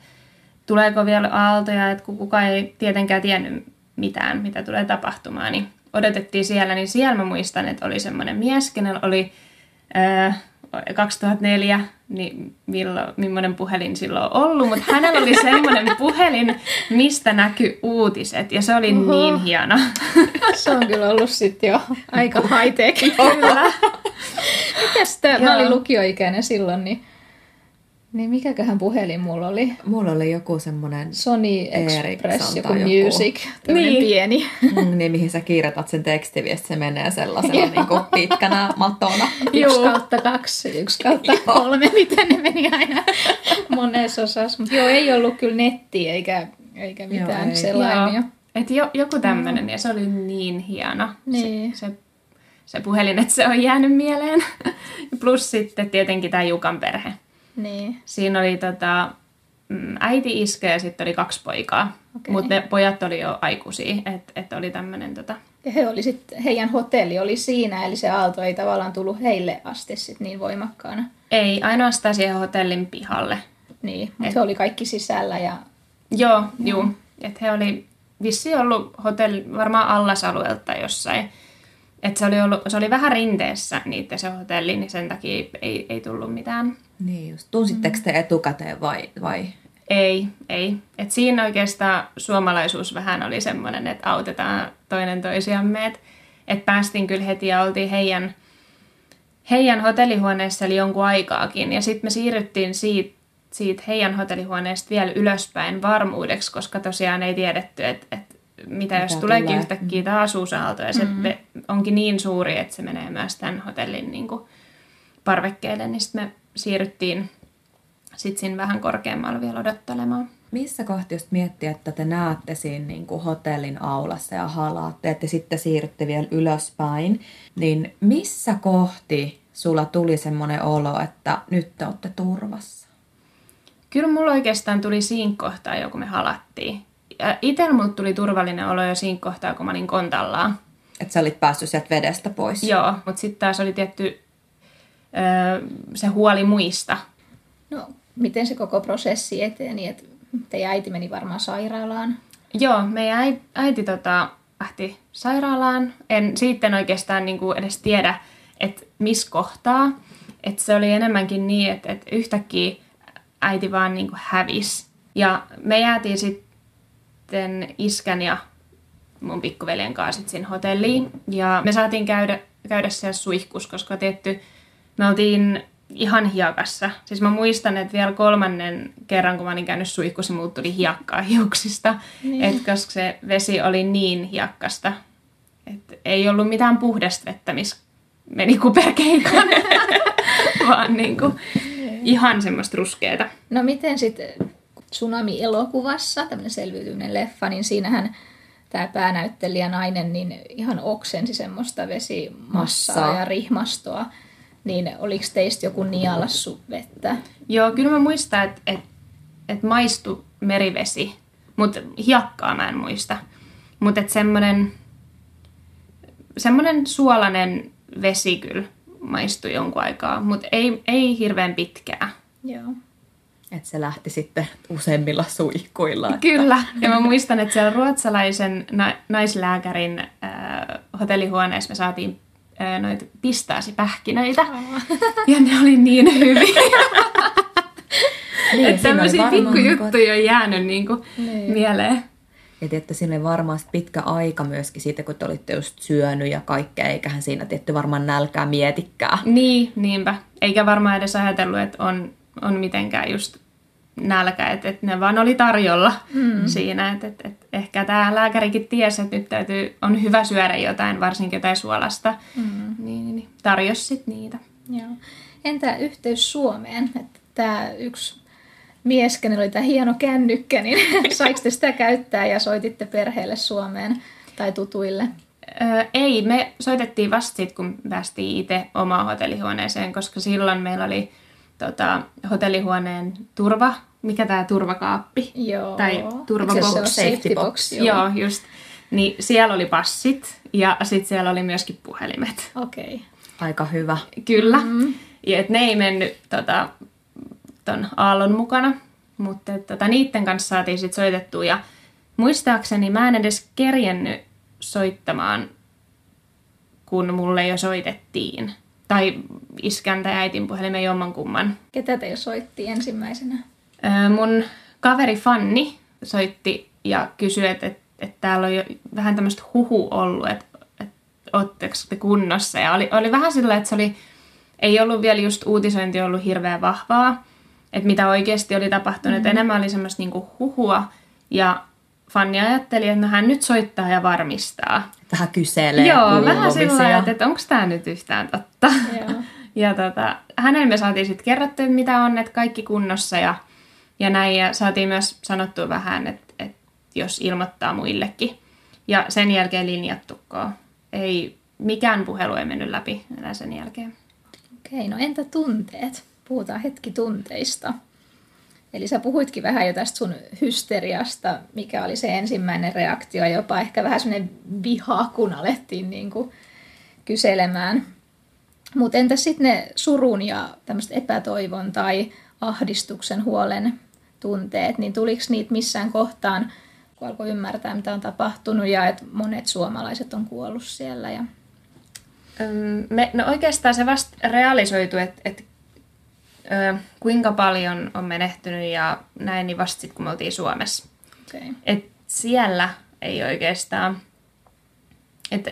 C: tuleeko vielä aaltoja, että kun kukaan ei tietenkään tiennyt mitään, mitä tulee tapahtumaan, niin odotettiin siellä, niin siellä mä muistan, että oli semmoinen mies, kenellä oli 2004, niin milloin, millainen puhelin silloin on ollut, mutta hänellä oli semmoinen puhelin, mistä näkyy uutiset, ja se oli Oho. niin hieno.
A: Se on kyllä ollut sitten jo aika high-tech. Kyllä. Mitäs tämä? Mä olin lukioikäinen silloin, niin niin mikäköhän puhelin mulla oli?
B: Mulla oli joku semmonen
A: Sony Express, joku, joku Music, niin. pieni.
B: Mm, niin, mihin sä kirjoitat sen tekstiviesti, se menee sellaisella niin kuin pitkänä matona.
A: Yksi kautta kaksi, yksi kautta kolme, miten ne meni aina monessa osassa. Mutta joo, ei ollut kyllä nettiä eikä, eikä mitään selaimia.
C: Et jo, joku tämmöinen, mm. ja se oli niin hieno. Niin. Se, se, se puhelin, että se on jäänyt mieleen. Plus sitten tietenkin tämä Jukan perhe. Niin. Siinä oli tota, mm, äiti, iskä ja sitten oli kaksi poikaa. Okay. Mutta ne pojat oli jo aikuisia, että et oli tämmöinen... Tota...
A: Ja he oli sit, heidän hotelli oli siinä, eli se aalto ei tavallaan tullut heille asti sit niin voimakkaana.
C: Ei, ainoastaan siihen hotellin pihalle.
A: Niin, mutta et... he oli kaikki sisällä ja...
C: Joo, mm. juu. Että he oli vissi ollut hotelli, varmaan allasalueelta jossain. Että se oli, ollut, se oli vähän rinteessä niitä se hotelli, niin sen takia ei, ei tullut mitään
B: niin just. Tunsitteko te etukäteen vai, vai?
C: Ei, ei. Et siinä oikeastaan suomalaisuus vähän oli semmoinen, että autetaan toinen toisiamme. Että et päästiin kyllä heti ja oltiin heidän, heidän hotellihuoneessa eli jonkun aikaakin. Ja sitten me siirryttiin siitä, siitä heidän hotellihuoneesta vielä ylöspäin varmuudeksi, koska tosiaan ei tiedetty, että et mitä, mitä jos tuleekin tulee. yhtäkkiä taas uusaalto. Ja mm-hmm. se onkin niin suuri, että se menee myös tämän hotellin niin kuin, parvekkeelle, niin sitten me siirryttiin sitten siinä vähän korkeammalla vielä odottelemaan.
B: Missä kohti just miettii, että te näette siinä niin kuin hotellin aulassa ja halaatte, että sitten siirrytte vielä ylöspäin, niin missä kohti sulla tuli semmoinen olo, että nyt te olette turvassa?
C: Kyllä mulla oikeastaan tuli siinä kohtaa jo, kun me halattiin. Itse mulla tuli turvallinen olo jo siinä kohtaa, kun mä olin kontallaan.
B: Että sä olit päässyt sieltä vedestä pois.
C: Joo, mutta sitten taas oli tietty se huoli muista.
A: No, miten se koko prosessi eteni? Että teidän äiti meni varmaan sairaalaan.
C: Joo, meidän äiti, äiti tota, lähti sairaalaan. En sitten oikeastaan niin kuin edes tiedä, että missä kohtaa. Että se oli enemmänkin niin, että, että yhtäkkiä äiti vaan niin kuin hävisi. Ja me jäätiin sitten iskän ja mun pikkuveljen kanssa sitten hotelliin. Ja me saatiin käydä, käydä siellä suihkus, koska tietty me oltiin ihan hiekassa. Siis mä muistan, että vielä kolmannen kerran, kun mä olin käynyt suihkussa, muut tuli hiekkaa hiuksista. Niin. Et koska se vesi oli niin hiekkasta, että ei ollut mitään puhdasta vettä, missä meni kuperkeikan, vaan niinku ihan semmoista ruskeata.
A: No miten sitten Tsunami-elokuvassa, tämmöinen selviytyminen leffa, niin siinähän tämä päänäyttelijä nainen niin ihan oksensi semmoista vesimassaa Massa. ja rihmastoa niin oliko teistä joku nialassu vettä?
C: Joo, kyllä mä muistan, että et, et maistu merivesi, mutta hiekkaa mä en muista. Mutta semmoinen semmoinen suolainen vesi kyllä maistui jonkun aikaa, mutta ei, ei hirveän pitkää.
A: Joo.
B: Että se lähti sitten useimmilla suihkuilla. Että...
C: Kyllä. Ja mä muistan, että siellä ruotsalaisen na- naislääkärin äh, hotellihuoneessa me saatiin noita pistaasipähkinöitä. Ja ne oli niin hyviä. niin, että tämmöisiä pikkujuttuja on jäänyt niin kuin niin. mieleen.
B: Ja tietty siinä oli varmaan pitkä aika myöskin siitä, kun te olitte just syönyt ja kaikkea, eiköhän siinä tietty varmaan nälkää mietikää.
C: Niin, niinpä. Eikä varmaan edes ajatellut, että on, on mitenkään just nälkä, että, että ne vaan oli tarjolla mm. siinä. Että, että, että ehkä tämä lääkärikin tiesi, että nyt täytyy, on hyvä syödä jotain, varsinkin jotain suolasta. Mm. Niin, niin, niin tarjosi sitten niitä.
A: Joo. Entä yhteys Suomeen? Että tämä yksi mies, kenellä oli tämä hieno kännykkä, niin saiko te sitä käyttää ja soititte perheelle Suomeen tai tutuille?
C: Öö, ei, me soitettiin vasta sitten, kun päästiin itse omaan hotellihuoneeseen, koska silloin meillä oli tota, hotellihuoneen turva mikä tämä turvakaappi?
A: Joo.
C: Tai turvabox.
A: Eikö se
B: Safety box?
C: Joo. joo, just. Niin siellä oli passit ja sitten siellä oli myöskin puhelimet.
A: Okei. Okay.
B: Aika hyvä.
C: Kyllä. Mm. Ja et ne ei mennyt tota, ton aallon mukana, mutta et, tota, niiden kanssa saatiin sitten soitettua. Ja muistaakseni mä en edes kerjennyt soittamaan, kun mulle jo soitettiin. Tai iskän tai äitin puhelimen jommankumman.
A: Ketä te soitti ensimmäisenä?
C: Mun kaveri Fanni soitti ja kysyi, että, että, että täällä on jo vähän tämmöistä huhu ollut, että, että ootteko te kunnossa. Ja oli, oli vähän sillä, että se oli, ei ollut vielä just uutisointi ollut hirveän vahvaa, että mitä oikeasti oli tapahtunut. Mm-hmm. Enemmän oli semmoista niinku huhua ja Fanni ajatteli, että no hän nyt soittaa ja varmistaa.
B: Vähän kyselee.
C: Joo, vähän sillä lailla, että onko tämä nyt yhtään totta.
A: Joo.
C: Ja tota, hänelle me saatiin sitten kerrottu, että mitä on, että kaikki kunnossa ja, ja näin. Ja saatiin myös sanottua vähän, että, että jos ilmoittaa muillekin. Ja sen jälkeen linjattukkoa. Ei, mikään puhelu ei mennyt läpi enää sen jälkeen.
A: Okei, no entä tunteet? Puhutaan hetki tunteista. Eli sä puhuitkin vähän jo tästä sun hysteriasta, mikä oli se ensimmäinen reaktio, jopa ehkä vähän semmoinen viha, kun alettiin niin kuin kyselemään. Mutta entä sitten ne surun ja tämmöistä epätoivon tai ahdistuksen huolen tunteet, niin tuliko niitä missään kohtaan, kun alkoi ymmärtää, mitä on tapahtunut ja että monet suomalaiset on kuollut siellä ja
C: Me, no oikeastaan se vasta realisoitu, että, että kuinka paljon on menehtynyt ja näin, niin vasta sitten kun me oltiin Suomessa.
A: okay.
C: Et siellä ei oikeastaan, et,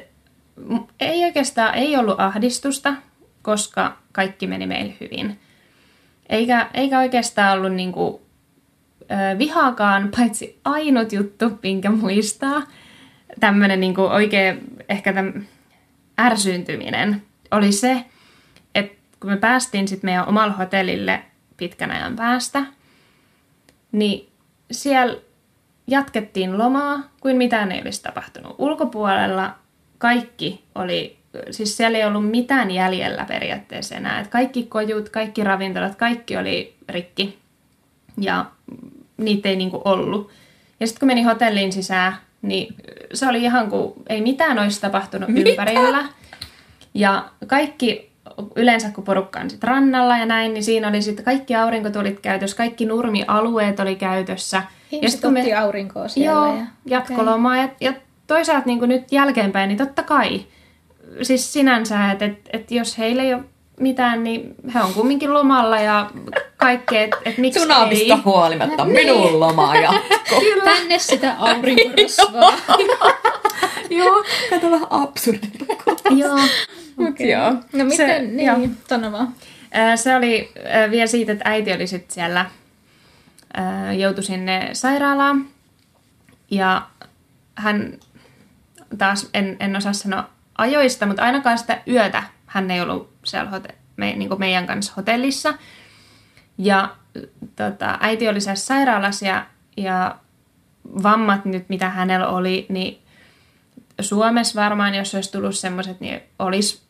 C: ei oikeastaan ei ollut ahdistusta, koska kaikki meni meille hyvin. Eikä, eikä oikeastaan ollut niinku, vihaakaan, paitsi ainut juttu, minkä muistaa, tämmöinen niinku oikein ehkä täm, ärsyyntyminen, oli se, että kun me päästiin sitten meidän omalle hotellille pitkän ajan päästä, niin siellä jatkettiin lomaa, kuin mitään ei olisi tapahtunut. Ulkopuolella kaikki oli, siis siellä ei ollut mitään jäljellä periaatteessa enää. Et kaikki kojut, kaikki ravintolat, kaikki oli rikki ja niitä ei niinku ollut. Ja sitten kun meni hotelliin sisään, niin se oli ihan kuin ei mitään olisi tapahtunut Mitä? ympärillä. Ja kaikki, yleensä kun porukka on sit rannalla ja näin, niin siinä oli sitten kaikki aurinkotulit käytössä, kaikki nurmialueet oli käytössä.
A: Ihmiset
C: sit kun
A: otti aurinkoa siellä.
C: Joo,
A: ja,
C: jatkolomaa. Ja, ja toisaalta niin nyt jälkeenpäin, niin totta kai, siis sinänsä, että et, et jos heillä ei ole mitään, niin he on kumminkin lomalla ja kaikkea, että et miksi
B: Tsunamista
C: ei.
B: huolimatta minun loma.
A: Tänne sitä aurinkorosvaa.
C: Joo,
B: Kato vähän absurdilta.
C: joo.
A: Okei.
C: joo.
A: No miten,
C: Se-
A: se,
C: joo.
A: niin, sano vaan.
C: Se oli vielä siitä, että äiti oli sitten siellä, joutui sinne sairaalaan. Ja hän taas, en, en osaa sanoa ajoista, mutta ainakaan sitä yötä hän ei ollut siellä hote, me, niin meidän kanssa hotellissa. Ja tota, äiti oli siellä sairaalassa ja, ja vammat nyt, mitä hänellä oli, niin Suomessa varmaan, jos olisi tullut semmoiset, niin olisi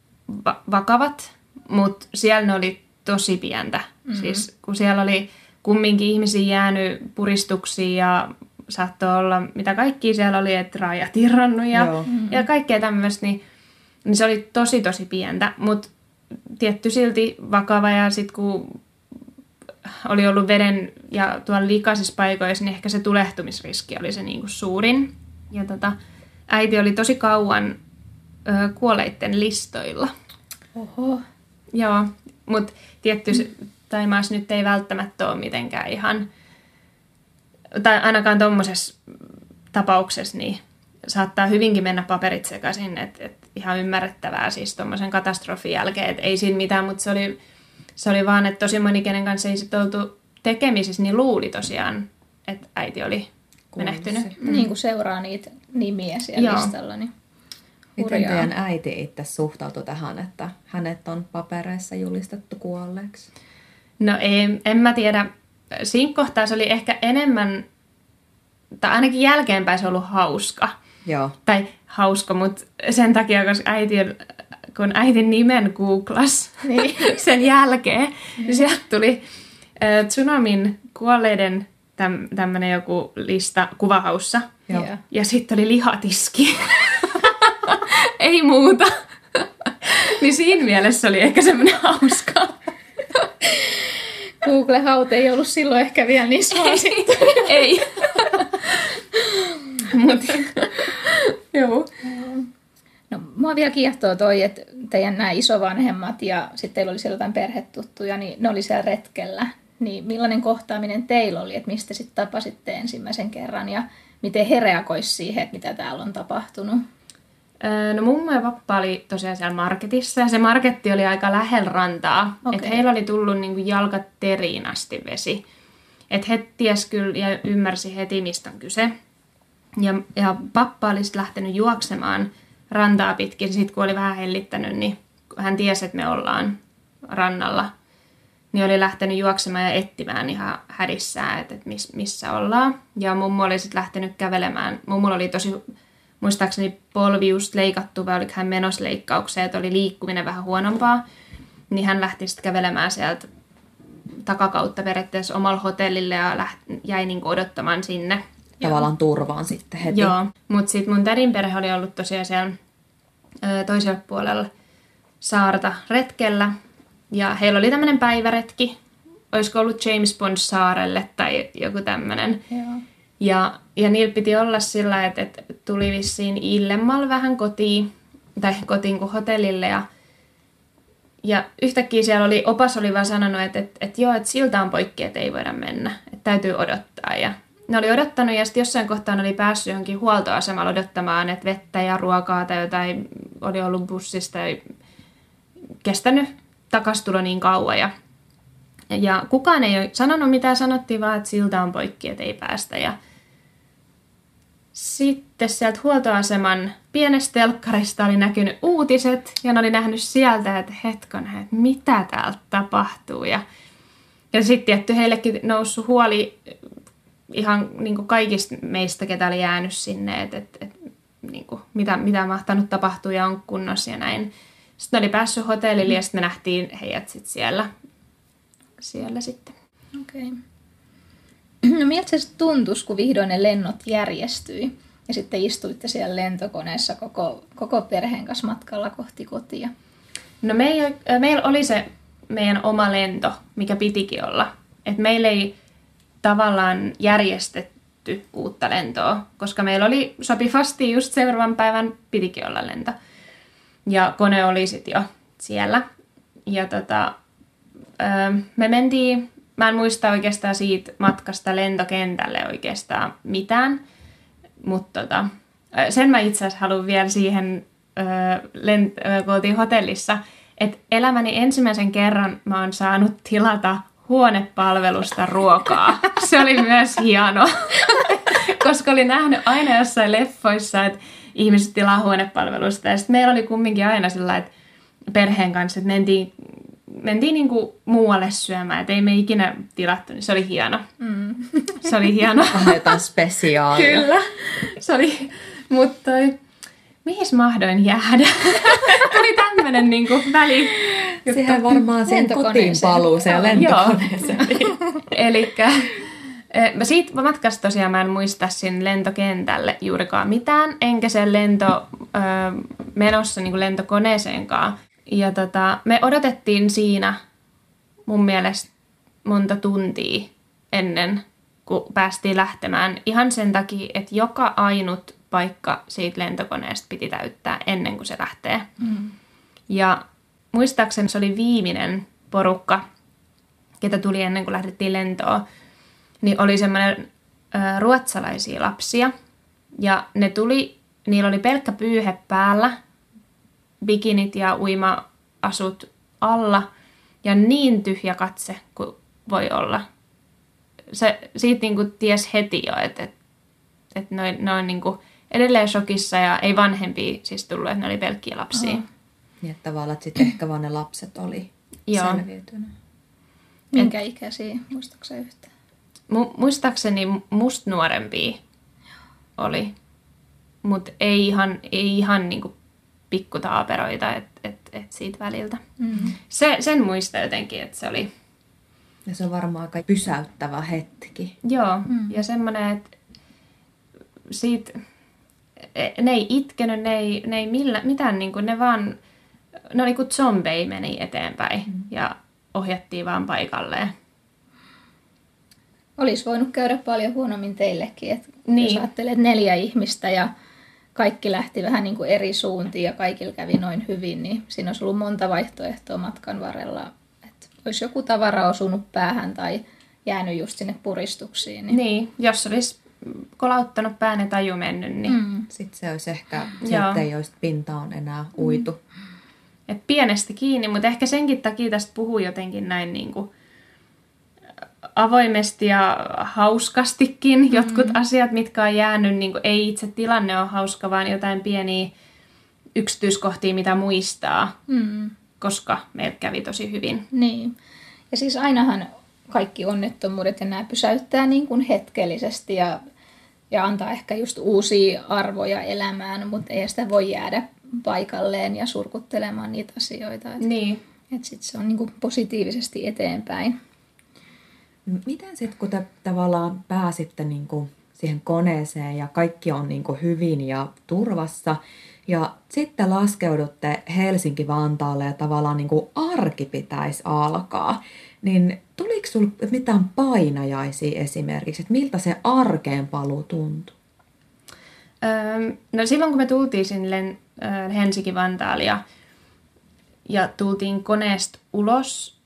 C: va- vakavat, mutta siellä ne oli tosi pientä. Mm-hmm. Siis kun siellä oli kumminkin ihmisiä jäänyt puristuksiin ja saattoi olla, mitä kaikki siellä oli, että rajat irronnut ja,
B: Joo.
C: mm-hmm. ja kaikkea tämmöistä, niin, niin se oli tosi tosi pientä, mutta tietty silti vakava ja sitten kun oli ollut veden ja tuolla likaisissa paikoissa, niin ehkä se tulehtumisriski oli se niinku suurin. Ja tota, äiti oli tosi kauan ö, kuolleitten listoilla.
A: Oho.
C: Joo, mutta tietty se Taimaassa nyt ei välttämättä ole mitenkään ihan, tai ainakaan tuommoisessa tapauksessa, niin saattaa hyvinkin mennä paperit sekaisin, että et ihan ymmärrettävää siis tuommoisen katastrofin jälkeen, että ei siinä mitään, mutta se oli, se oli vaan, että tosi moni, kenen kanssa ei sitten oltu tekemisissä, niin luuli tosiaan, että äiti oli menehtynyt.
A: Mm. Niin kuin seuraa niitä nimiä siellä
C: Joo.
A: listalla. Niin
B: Miten
A: hurjaa.
B: teidän äiti itse suhtautui tähän, että hänet on papereissa julistettu kuolleeksi?
C: No ei, en mä tiedä. Siinä kohtaa se oli ehkä enemmän, tai ainakin jälkeenpäin se on ollut hauska.
B: Joo.
C: Tai hauska, mutta sen takia, koska äiti, kun äitin nimen googlas
A: Niin.
C: sen jälkeen, niin sieltä tuli Ö, Tsunamin kuolleiden täm, tämmönen joku lista kuvahaussa.
B: Joo.
C: Ja sitten oli lihatiski. Ei muuta. niin siinä mielessä oli ehkä semmoinen hauska.
A: Google Haut ei ollut silloin ehkä vielä niin suosittu.
C: Ei. Mut, joo.
A: No, mua vielä kiehtoo toi, että teidän nämä isovanhemmat ja sitten teillä oli siellä jotain perhetuttuja, niin ne oli siellä retkellä. Niin millainen kohtaaminen teillä oli, että mistä sitten tapasitte ensimmäisen kerran ja miten he reagoisivat siihen, että mitä täällä on tapahtunut?
C: Öö, No mummo ja pappa oli tosiaan siellä marketissa ja se marketti oli aika lähellä rantaa.
A: Okei.
C: Että heillä oli tullut niinku jalkat teriin asti vesi. Että he ties kyllä ja ymmärsi heti, mistä on kyse. Ja, ja pappa oli sit lähtenyt juoksemaan rantaa pitkin. Sitten kun oli vähän hellittänyt, niin hän tiesi, että me ollaan rannalla. Niin oli lähtenyt juoksemaan ja etsimään ihan hädissään, että, että miss, missä ollaan. Ja mummo oli sitten lähtenyt kävelemään. Mummo oli tosi muistaakseni polvi just leikattu vai oliko hän menossa leikkaukseen, että oli liikkuminen vähän huonompaa, niin hän lähti sitten kävelemään sieltä takakautta periaatteessa omalla hotellille ja läht- jäi niinku odottamaan sinne.
B: Tavallaan turvaan sitten heti.
C: Joo, mutta sitten mun tädin perhe oli ollut tosiaan siellä ö, toisella puolella saarta retkellä. Ja heillä oli tämmöinen päiväretki. Olisiko ollut James Bond saarelle tai joku tämmöinen. Ja, ja niillä piti olla sillä, että, että tuli vissiin illemmalla vähän kotiin, tai kotiin kuin hotellille. Ja, ja yhtäkkiä siellä oli, opas oli vaan sanonut, että, että, että joo, että siltä on poikki, että ei voida mennä. Että täytyy odottaa. Ja ne oli odottanut ja sitten jossain kohtaa ne oli päässyt johonkin huoltoasemalla odottamaan, että vettä ja ruokaa tai jotain oli ollut bussista ja kestänyt takastulo niin kauan. Ja, ja kukaan ei ole sanonut mitään, sanottiin vaan, että siltä on poikki, että ei päästä. Ja sitten sieltä huoltoaseman pienestä telkkarista oli näkynyt uutiset ja ne oli nähnyt sieltä, että hetkonen, että mitä täältä tapahtuu. Ja, ja sitten tietty heillekin noussut huoli ihan niin kuin kaikista meistä, ketä oli jäänyt sinne, että, että, että niin kuin, mitä, mitä mahtanut tapahtua ja on kunnossa ja näin. Sitten ne oli päässyt hotellille ja sitten me nähtiin heidät sit siellä, siellä sitten.
A: Okei. No miltä se sitten tuntuisi, kun vihdoin ne lennot järjestyi ja sitten istuitte siellä lentokoneessa koko, koko perheen kanssa matkalla kohti kotia?
C: No meillä, meillä oli se meidän oma lento, mikä pitikin olla. Et meillä ei tavallaan järjestetty uutta lentoa, koska meillä oli sopivasti just seuraavan päivän pitikin olla lento. Ja kone oli sitten jo siellä. Ja tota, me mentiin, mä en muista oikeastaan siitä matkasta lentokentälle oikeastaan mitään, mutta tota, sen mä itse asiassa haluan vielä siihen, lent- kun oltiin hotellissa, että elämäni ensimmäisen kerran mä oon saanut tilata huonepalvelusta ruokaa. Se oli myös hieno, koska oli nähnyt aina jossain leffoissa, että ihmiset tilaa huonepalvelusta. Ja sitten meillä oli kumminkin aina sillä että perheen kanssa, että mentiin, mentiin niinku muualle syömään, että ei me ikinä tilattu, niin se oli hieno. Mm. Se oli hieno.
B: Vähän jotain spesiaalia.
C: Kyllä. Se oli, mutta toi, mihin mahdoin jäädä? Tuli tämmönen niinku väli.
B: Siihen varmaan sen kotiin paluuseen ja lentokoneeseen.
C: Eli mä siitä matkasta tosiaan mä en muista sinne lentokentälle juurikaan mitään, enkä sen lento ö, menossa niin lentokoneeseenkaan. Ja tota, me odotettiin siinä mun mielestä monta tuntia ennen kun päästiin lähtemään. Ihan sen takia, että joka ainut paikka siitä lentokoneesta piti täyttää ennen kuin se lähtee. Mm. Ja muistaakseni se oli viimeinen porukka, ketä tuli ennen kuin lähdettiin lentoon, niin oli semmoinen ö, ruotsalaisia lapsia. Ja ne tuli, niillä oli pelkkä pyyhe päällä, bikinit ja uima-asut alla ja niin tyhjä katse kuin voi olla. Se, siitä niinku ties heti jo, että et, et ne, ne on niinku edelleen shokissa ja ei vanhempia siis tullut, että ne oli pelkkiä lapsia.
B: Niin, että tavallaan että sitten ehkä vaan ne lapset oli
C: Joo.
B: selviytynyt.
A: Minkä ikäisiä, muistaakseni yhtään?
C: Mu- muistaakseni must nuorempia oli, mutta ei ihan, ei ihan niinku pikkutaaperoita et, et, et siitä väliltä.
A: Mm.
C: Se, sen muista jotenkin, että se oli,
B: Ja se on varmaan aika pysäyttävä hetki.
C: Joo, mm. ja semmoinen, että siitä, e, ne ei itkenyt, ne ei, ne ei millä, mitään, niin kuin, ne vaan, ne oli kuin zombei meni eteenpäin mm. ja ohjattiin vaan paikalleen.
A: Olisi voinut käydä paljon huonommin teillekin, että niin. jos ajattelet neljä ihmistä ja kaikki lähti vähän niin kuin eri suuntiin ja kaikilla kävi noin hyvin, niin siinä olisi ollut monta vaihtoehtoa matkan varrella. Olisi joku tavara osunut päähän tai jäänyt just sinne puristuksiin.
C: Niin, niin jos olisi kolauttanut pään ja taju mennyt, niin... Mm.
B: Sitten se olisi ehkä, sieltä ei olisi pintaan enää uitu. Mm.
C: Et pienestä kiinni, mutta ehkä senkin takia tästä puhuu jotenkin näin niin kuin avoimesti ja hauskastikin mm-hmm. jotkut asiat, mitkä on jäänyt, niin kuin, ei itse tilanne ole hauska, vaan jotain pieniä yksityiskohtia, mitä muistaa, mm. Koska meillä kävi tosi hyvin.
A: Niin. Ja siis ainahan kaikki onnettomuudet ja nämä pysäyttää niin kuin hetkellisesti ja, ja antaa ehkä just uusia arvoja elämään, mutta ei sitä voi jäädä paikalleen ja surkuttelemaan niitä asioita. Että,
C: niin.
A: Että sit se on niin kuin positiivisesti eteenpäin.
B: Miten sitten, kun te tavallaan pääsitte niin kuin siihen koneeseen ja kaikki on niin kuin hyvin ja turvassa, ja sitten laskeudutte Helsinki-Vantaalle ja tavallaan niin kuin arki pitäisi alkaa, niin tuliko sinulle mitään painajaisia esimerkiksi, että miltä se arkeen paluu tuntui?
C: Öö, no silloin kun me tultiin sinne Helsinki-Vantaalle ja, ja tultiin koneesta ulos,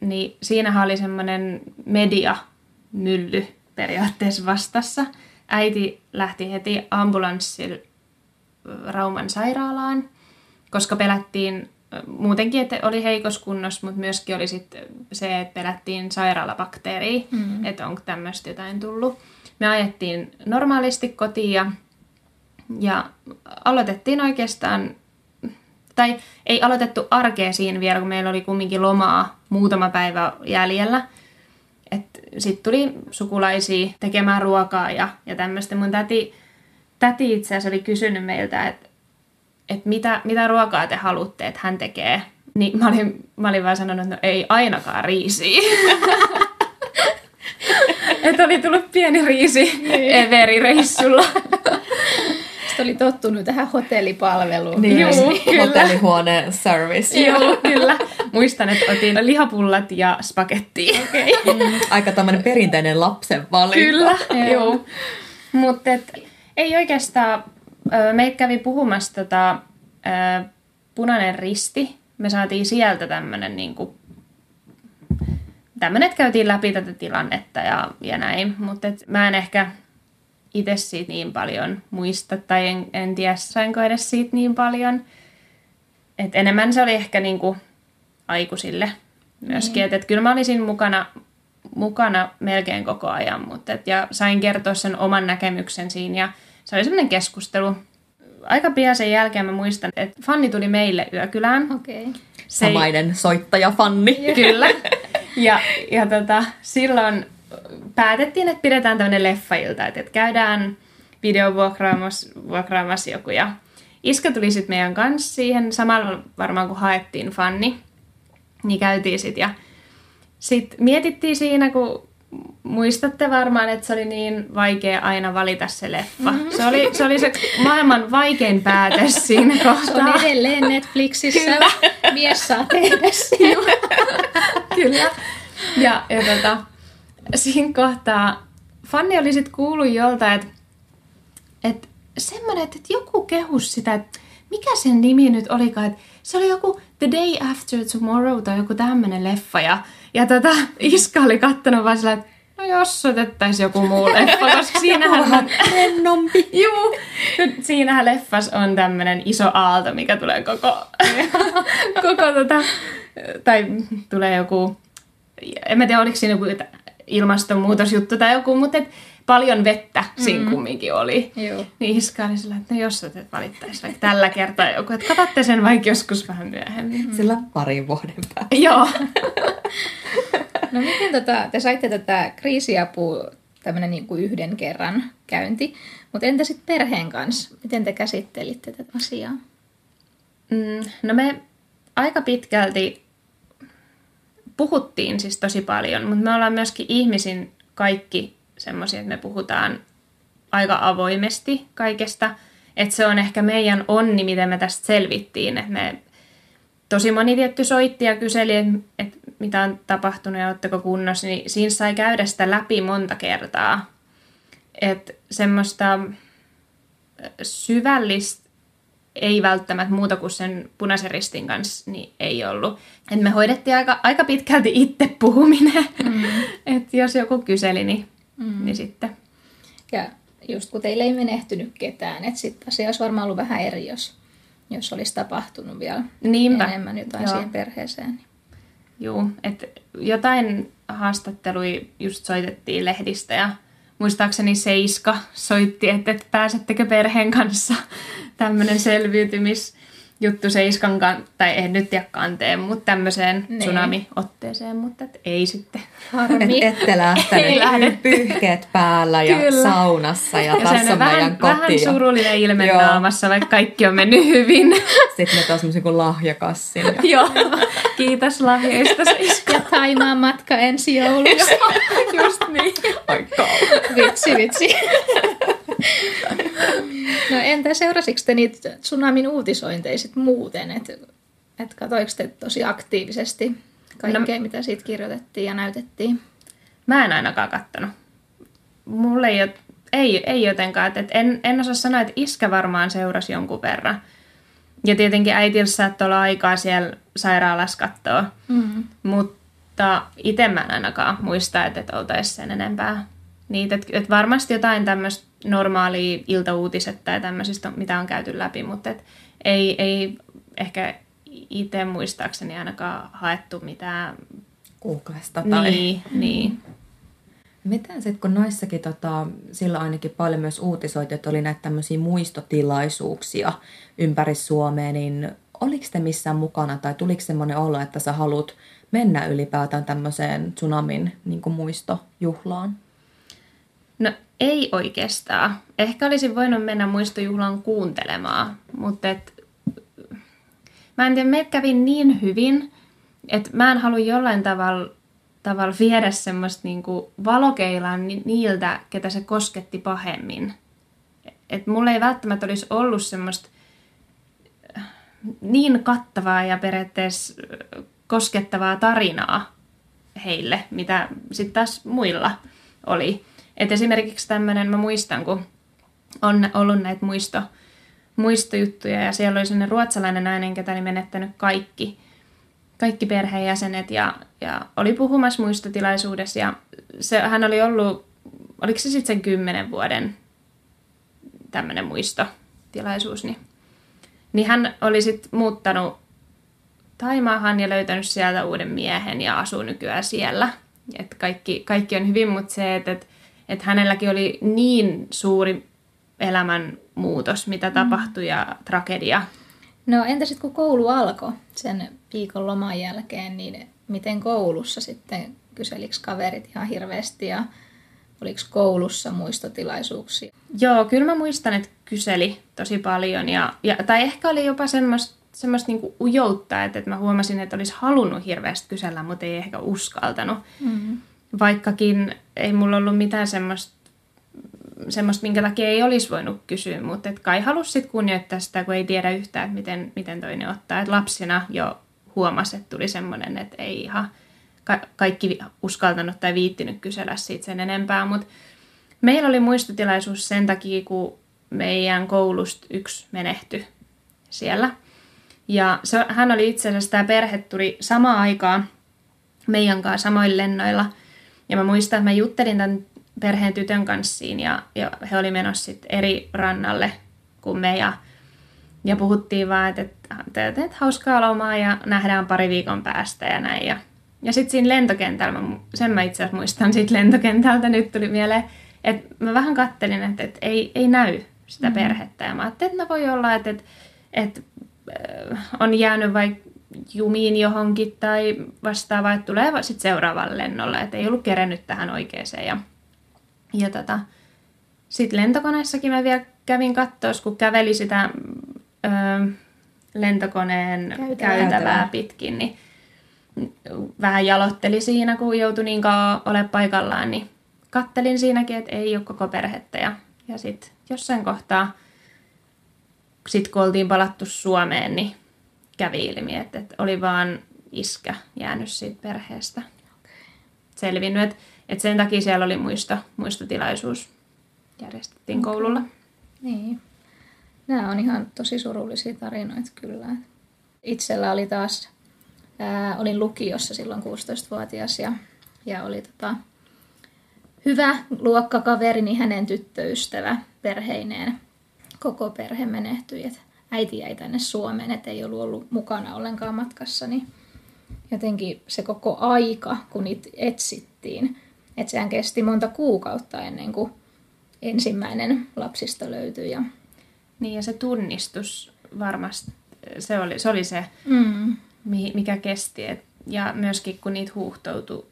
C: niin siinähän oli semmoinen mediamylly periaatteessa vastassa. Äiti lähti heti ambulanssilla Rauman sairaalaan, koska pelättiin muutenkin, että oli heikossa kunnossa, mutta myöskin oli sit se, että pelättiin sairaalabakteeria, mm. että onko tämmöistä jotain tullut. Me ajettiin normaalisti kotiin ja, ja aloitettiin oikeastaan tai ei aloitettu arkea siinä vielä, kun meillä oli kumminkin lomaa muutama päivä jäljellä. Sitten tuli sukulaisia tekemään ruokaa ja, ja tämmöistä. Mun täti, täti itse asiassa oli kysynyt meiltä, että et mitä, mitä ruokaa te haluatte, että hän tekee. Niin mä olin, mä olin vaan sanonut, että no ei ainakaan riisiä. että oli tullut pieni riisi niin. Everi-reissulla.
A: Sitten oli tottunut tähän hotellipalveluun.
B: Niin, Juu, kyllä. hotellihuone service.
C: Joo, kyllä. Muistan, että otin lihapullat ja spagettia.
B: Okay. Mm, aika tämmöinen perinteinen lapsen valinta.
C: Kyllä, joo. Mutta ei oikeastaan, meitä kävi puhumassa tota, punainen risti. Me saatiin sieltä tämmöinen niin kuin, tämmöinen, että käytiin läpi tätä tilannetta ja, ja näin. Mutta mä en ehkä itse siitä niin paljon muista, tai en, en tiedä sainko edes siitä niin paljon. Et enemmän se oli ehkä niinku aikuisille myöskin. Niin. Että et kyllä mä olisin mukana, mukana melkein koko ajan, mutta et, ja sain kertoa sen oman näkemyksen siinä ja se oli semmoinen keskustelu. Aika pian sen jälkeen mä muistan, että Fanni tuli meille yökylään.
A: Okay.
B: Samainen soittaja Fanni.
C: Kyllä. Ja, ja tota, silloin päätettiin, että pidetään tämmöinen leffailta, että käydään videovuokraamassa joku ja Iska tuli sitten meidän kanssa siihen, samalla varmaan kun haettiin Fanni, niin käytiin sitten ja sitten mietittiin siinä, kun muistatte varmaan, että se oli niin vaikea aina valita se leffa. Mm-hmm. Se, oli, se oli se maailman vaikein päätös siinä kohtaa. Se
A: on edelleen Netflixissä. Kyllä. Mies saa tehdä
C: Kyllä. Ja, ja tota, siinä kohtaa Fanni oli sitten kuullut jolta, että et semmoinen, että joku kehus sitä, että mikä sen nimi nyt olikaan, että se oli joku The Day After Tomorrow tai joku tämmöinen leffa. Ja, ja tota, Iska oli kattonut vaan sillä, että no jos otettaisiin joku muu leffa, koska siinähän...
B: rennompi.
C: Juu, siinähän leffas on tämmöinen iso aalto, mikä tulee koko, koko tota, tai tulee joku, en mä tiedä oliko siinä joku ilmastonmuutosjuttu tai joku, mutta et paljon vettä siinä mm-hmm. kumminkin oli.
A: Joo.
C: Niin Iska oli sillä, että no jos et valittaisi vaikka tällä kertaa joku, että katsotte sen vaikka joskus vähän myöhemmin.
B: Mm. Sillä parin vuoden päästä.
C: Joo.
A: no miten tota, te saitte tätä kriisiapua tämmöinen niin kuin yhden kerran käynti, mutta entä sitten perheen kanssa? Miten te käsittelitte tätä asiaa?
C: Mm, no me aika pitkälti puhuttiin siis tosi paljon, mutta me ollaan myöskin ihmisin kaikki semmoisia, että me puhutaan aika avoimesti kaikesta. Että se on ehkä meidän onni, miten me tästä selvittiin. Että me tosi moni tietty soitti ja kyseli, että mitä on tapahtunut ja oletteko kunnossa, niin siinä sai käydä sitä läpi monta kertaa. Että semmoista syvällistä ei välttämättä muuta kuin sen punaisen ristin kanssa niin ei ollut. Et me hoidettiin aika, aika pitkälti itse puhuminen. Mm. että jos joku kyseli, niin, mm. niin sitten.
A: Ja just kun teille ei menehtynyt ketään, että sitten asia olisi varmaan ollut vähän eri, jos, jos olisi tapahtunut vielä Niinpä. enemmän jotain Joo. siihen perheeseen. Niin.
C: Joo, että jotain haastattelui just soitettiin lehdistä ja muistaakseni Seiska soitti, että, että pääsettekö perheen kanssa tämmöinen selviytymis juttu Seiskan, kan- tai en nyt tiedä kanteen, mutta tämmöiseen niin. tsunami-otteeseen, mutta et ei sitten.
B: Harmi. Et ette lähteneet pyyhkeet päällä ja Kyllä. saunassa ja, ja tässä on
C: vähän,
B: meidän
C: koti. Vähän surullinen ilme naamassa, vaikka kaikki on mennyt hyvin.
B: Sitten me taas semmoisen kuin lahjakassin.
C: Joo, kiitos lahjoista Seiska.
A: Ja Taimaan matka ensi joulussa.
C: Just niin.
B: Aika.
A: Vitsi, vitsi. No entä seurasiko te niitä tsunamin uutisointeja muuten? Että et katoiko te tosi aktiivisesti kaikkea, no, mitä siitä kirjoitettiin ja näytettiin?
C: Mä en ainakaan kattonut. Mulle ei, ei, ei jotenkaan. Et en, en osaa sanoa, että iskä varmaan seurasi jonkun verran. Ja tietenkin äitillä saattoi olla aikaa siellä sairaalassa katsoa. Mm-hmm. Mutta itse mä en ainakaan muista, että, että oltaisiin sen enempää niitä. Että, että varmasti jotain tämmöistä normaalia iltauutiset tai tämmöisistä, mitä on käyty läpi, mutta et ei, ei ehkä itse muistaakseni ainakaan haettu mitään...
B: Kuukaista tai...
C: Niin, niin.
B: Miten sitten, kun noissakin tota, sillä ainakin paljon myös uutisoitu, että oli näitä tämmöisiä muistotilaisuuksia ympäri Suomea, niin oliko te missään mukana tai tuliko semmoinen olo, että sä haluat mennä ylipäätään tämmöiseen tsunamin niin muistojuhlaan?
C: Ei oikeastaan. Ehkä olisin voinut mennä muistojuhlaan kuuntelemaan, mutta et, mä en tiedä, me kävin niin hyvin, että mä en halua jollain tavalla, tavalla viedä semmoista niinku valokeilaa niiltä, ketä se kosketti pahemmin. Et mulla ei välttämättä olisi ollut semmoista niin kattavaa ja periaatteessa koskettavaa tarinaa heille, mitä sitten taas muilla oli. Et esimerkiksi tämmöinen, mä muistan, kun on ollut näitä muisto, muistojuttuja ja siellä oli sellainen ruotsalainen nainen, ketä oli menettänyt kaikki, kaikki perheenjäsenet ja, ja oli puhumassa muistotilaisuudessa ja se, hän oli ollut, oliko se sitten sen kymmenen vuoden tämmöinen muistotilaisuus, niin, niin hän oli sitten muuttanut Taimaahan ja löytänyt sieltä uuden miehen ja asuu nykyään siellä. Et kaikki, kaikki on hyvin, mutta se, että et että hänelläkin oli niin suuri elämän muutos, mitä mm. tapahtui ja tragedia.
A: No entä sitten kun koulu alkoi sen viikon loman jälkeen, niin miten koulussa sitten kyselikö kaverit ihan hirveästi ja oliko koulussa muistotilaisuuksia?
C: Joo, kyllä mä muistan, että kyseli tosi paljon. Ja, ja, tai ehkä oli jopa semmoista semmoista niinku ujoutta, että, että mä huomasin, että olisi halunnut hirveästi kysellä, mutta ei ehkä uskaltanut. Mm-hmm vaikkakin ei mulla ollut mitään semmoista, semmoista minkä takia ei olisi voinut kysyä, mutta et kai halusi sitten kunnioittaa sitä, kun ei tiedä yhtään, että miten, miten toinen ottaa. Et lapsena jo huomasi, että tuli semmoinen, että ei ihan ka- kaikki uskaltanut tai viittinyt kysellä siitä sen enempää, mutta meillä oli muistotilaisuus sen takia, kun meidän koulusta yksi menehtyi siellä. Ja se, hän oli itse asiassa, tämä perhe tuli samaan aikaan meidän kanssa samoilla lennoilla – ja mä muistan, että mä juttelin tämän perheen tytön kanssa siinä ja, ja he oli menossa sitten eri rannalle kuin me ja, ja puhuttiin vaan, että, että, että, että hauskaa lomaa ja nähdään pari viikon päästä ja näin. Ja, ja sitten siinä lentokentällä, mä, sen mä itse asiassa muistan siitä lentokentältä, nyt tuli mieleen, että mä vähän kattelin, että, että ei, ei näy sitä mm-hmm. perhettä. Ja mä ajattelin, että no voi olla, että, että, että äh, on jäänyt vaikka jumiin johonkin tai vastaavaa, että tulee sitten seuraavalle lennolle, että ei ollut kerennyt tähän oikeeseen. Ja, ja tota, sitten lentokoneessakin mä vielä kävin katsoa, kun käveli sitä ö, lentokoneen käytävää, käytävää pitkin, niin vähän jalotteli siinä, kun joutui niin kauan ole paikallaan, niin kattelin siinäkin, että ei ole koko perhettä. Ja, ja sitten jossain kohtaa, sit kun oltiin palattu Suomeen, niin kävi ilmi, että, että oli vaan iskä jäänyt siitä perheestä. Selvinnyt, että, että sen takia siellä oli muisto, muistotilaisuus järjestettiin okay. koululla.
A: Niin. Nämä on ihan tosi surullisia tarinoita kyllä. Itsellä oli taas, ää, olin lukiossa silloin 16-vuotias ja, ja oli tota, hyvä luokkakaveri, niin hänen tyttöystävä perheineen. Koko perhe menehtyi, että äiti jäi tänne Suomeen, että ei ollut ollut mukana ollenkaan matkassa, niin jotenkin se koko aika, kun niitä etsittiin, että sehän kesti monta kuukautta ennen kuin ensimmäinen lapsista löytyi. Ja...
C: Niin ja se tunnistus varmasti, se oli se, oli se mm. mikä kesti. Et, ja myöskin kun niitä huuhtoutui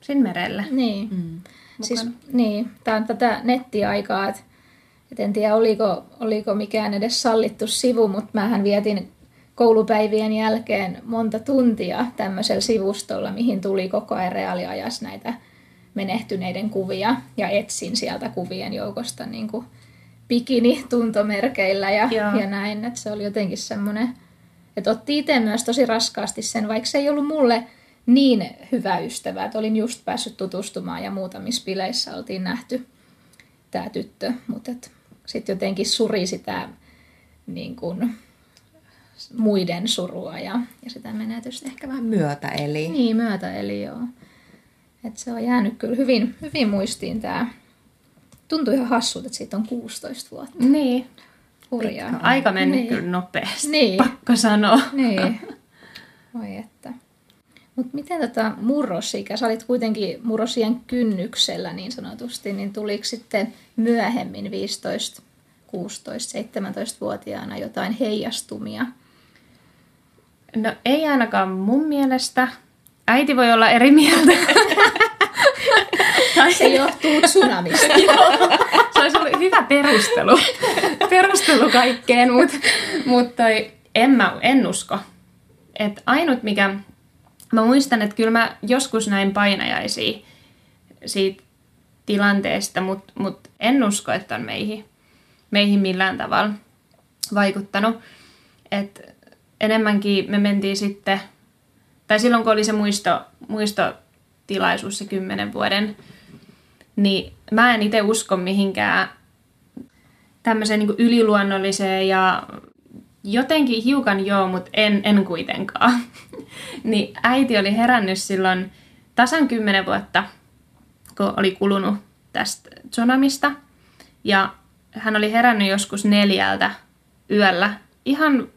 C: sinne merelle.
A: Niin. Mm. Siis, niin, tämä on tätä nettiaikaa, että et en tiedä oliko, oliko mikään edes sallittu sivu, mutta mähän vietin koulupäivien jälkeen monta tuntia tämmöisellä sivustolla, mihin tuli koko ajan reaaliajassa näitä menehtyneiden kuvia ja etsin sieltä kuvien joukosta niin kuin bikini-tuntomerkeillä ja, ja näin. Että se oli jotenkin semmoinen, että otti itse myös tosi raskaasti sen, vaikka se ei ollut mulle niin hyvä ystävä, että olin just päässyt tutustumaan ja muutamissa bileissä oltiin nähty tämä tyttö, mutta sitten jotenkin suri sitä niin kuin, muiden surua ja, ja sitä menetystä.
B: Ehkä vähän myötä eli.
A: Niin, myötä eli joo. Et se on jäänyt kyllä hyvin, hyvin muistiin tämä. Tuntuu ihan hassulta, että siitä on 16 vuotta.
C: Niin.
A: Hurjaa.
C: Aika mennyt niin. kyllä nopeasti, niin. pakko sanoa.
A: Niin. Oi että. Mutta miten tota murrosikä, sä olit kuitenkin murrosien kynnyksellä niin sanotusti, niin tuliko sitten myöhemmin 15, 16, 17-vuotiaana jotain heijastumia?
C: No ei ainakaan mun mielestä. Äiti voi olla eri mieltä.
A: Se johtuu tsunamista.
C: se olisi ollut hyvä perustelu, perustelu kaikkeen, mutta mut en, mä, en usko. Et ainut mikä, mä muistan, että kyllä mä joskus näin painajaisia siitä tilanteesta, mutta mut en usko, että on meihin, meihin millään tavalla vaikuttanut. Et enemmänkin me mentiin sitten tai silloin kun oli se muisto, muistotilaisuus, se kymmenen vuoden, niin mä en itse usko mihinkään tämmöiseen niin yliluonnolliseen ja jotenkin hiukan joo, mutta en, en kuitenkaan. niin äiti oli herännyt silloin tasan kymmenen vuotta, kun oli kulunut tästä tsunamista. Ja hän oli herännyt joskus neljältä yöllä ihan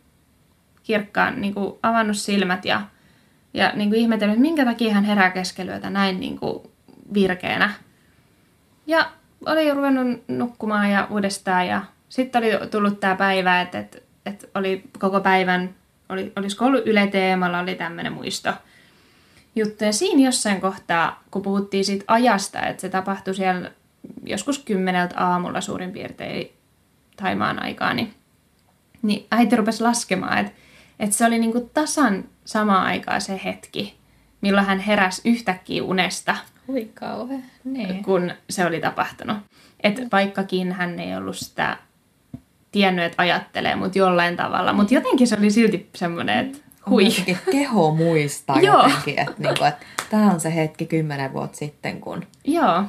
C: kirkkaan, niin kuin avannut silmät ja ja niin kuin ihmetellyt, että minkä takia hän herää keskelyötä näin niin kuin virkeänä. Ja oli ruvennut nukkumaan ja uudestaan ja sitten oli tullut tämä päivä, että, että, että oli koko päivän, oli, olisiko ollut Yle Teemalla, oli tämmöinen muisto juttu. Ja siinä jossain kohtaa, kun puhuttiin siitä ajasta, että se tapahtui siellä joskus kymmeneltä aamulla suurin piirtein Taimaan aikaa, niin, niin äiti rupesi laskemaan, että, että se oli niinku tasan samaan aikaan se hetki, milloin hän heräsi yhtäkkiä unesta.
A: Hui kauhean. Niin.
C: Kun se oli tapahtunut. Että vaikkakin hän ei ollut sitä tiennyt, että ajattelee, mutta jollain tavalla. Mutta jotenkin se oli silti semmoinen, että hui.
B: keho muistaa jotenkin, että, niinku, että tämä on se hetki kymmenen vuotta sitten, kun...
C: Joo.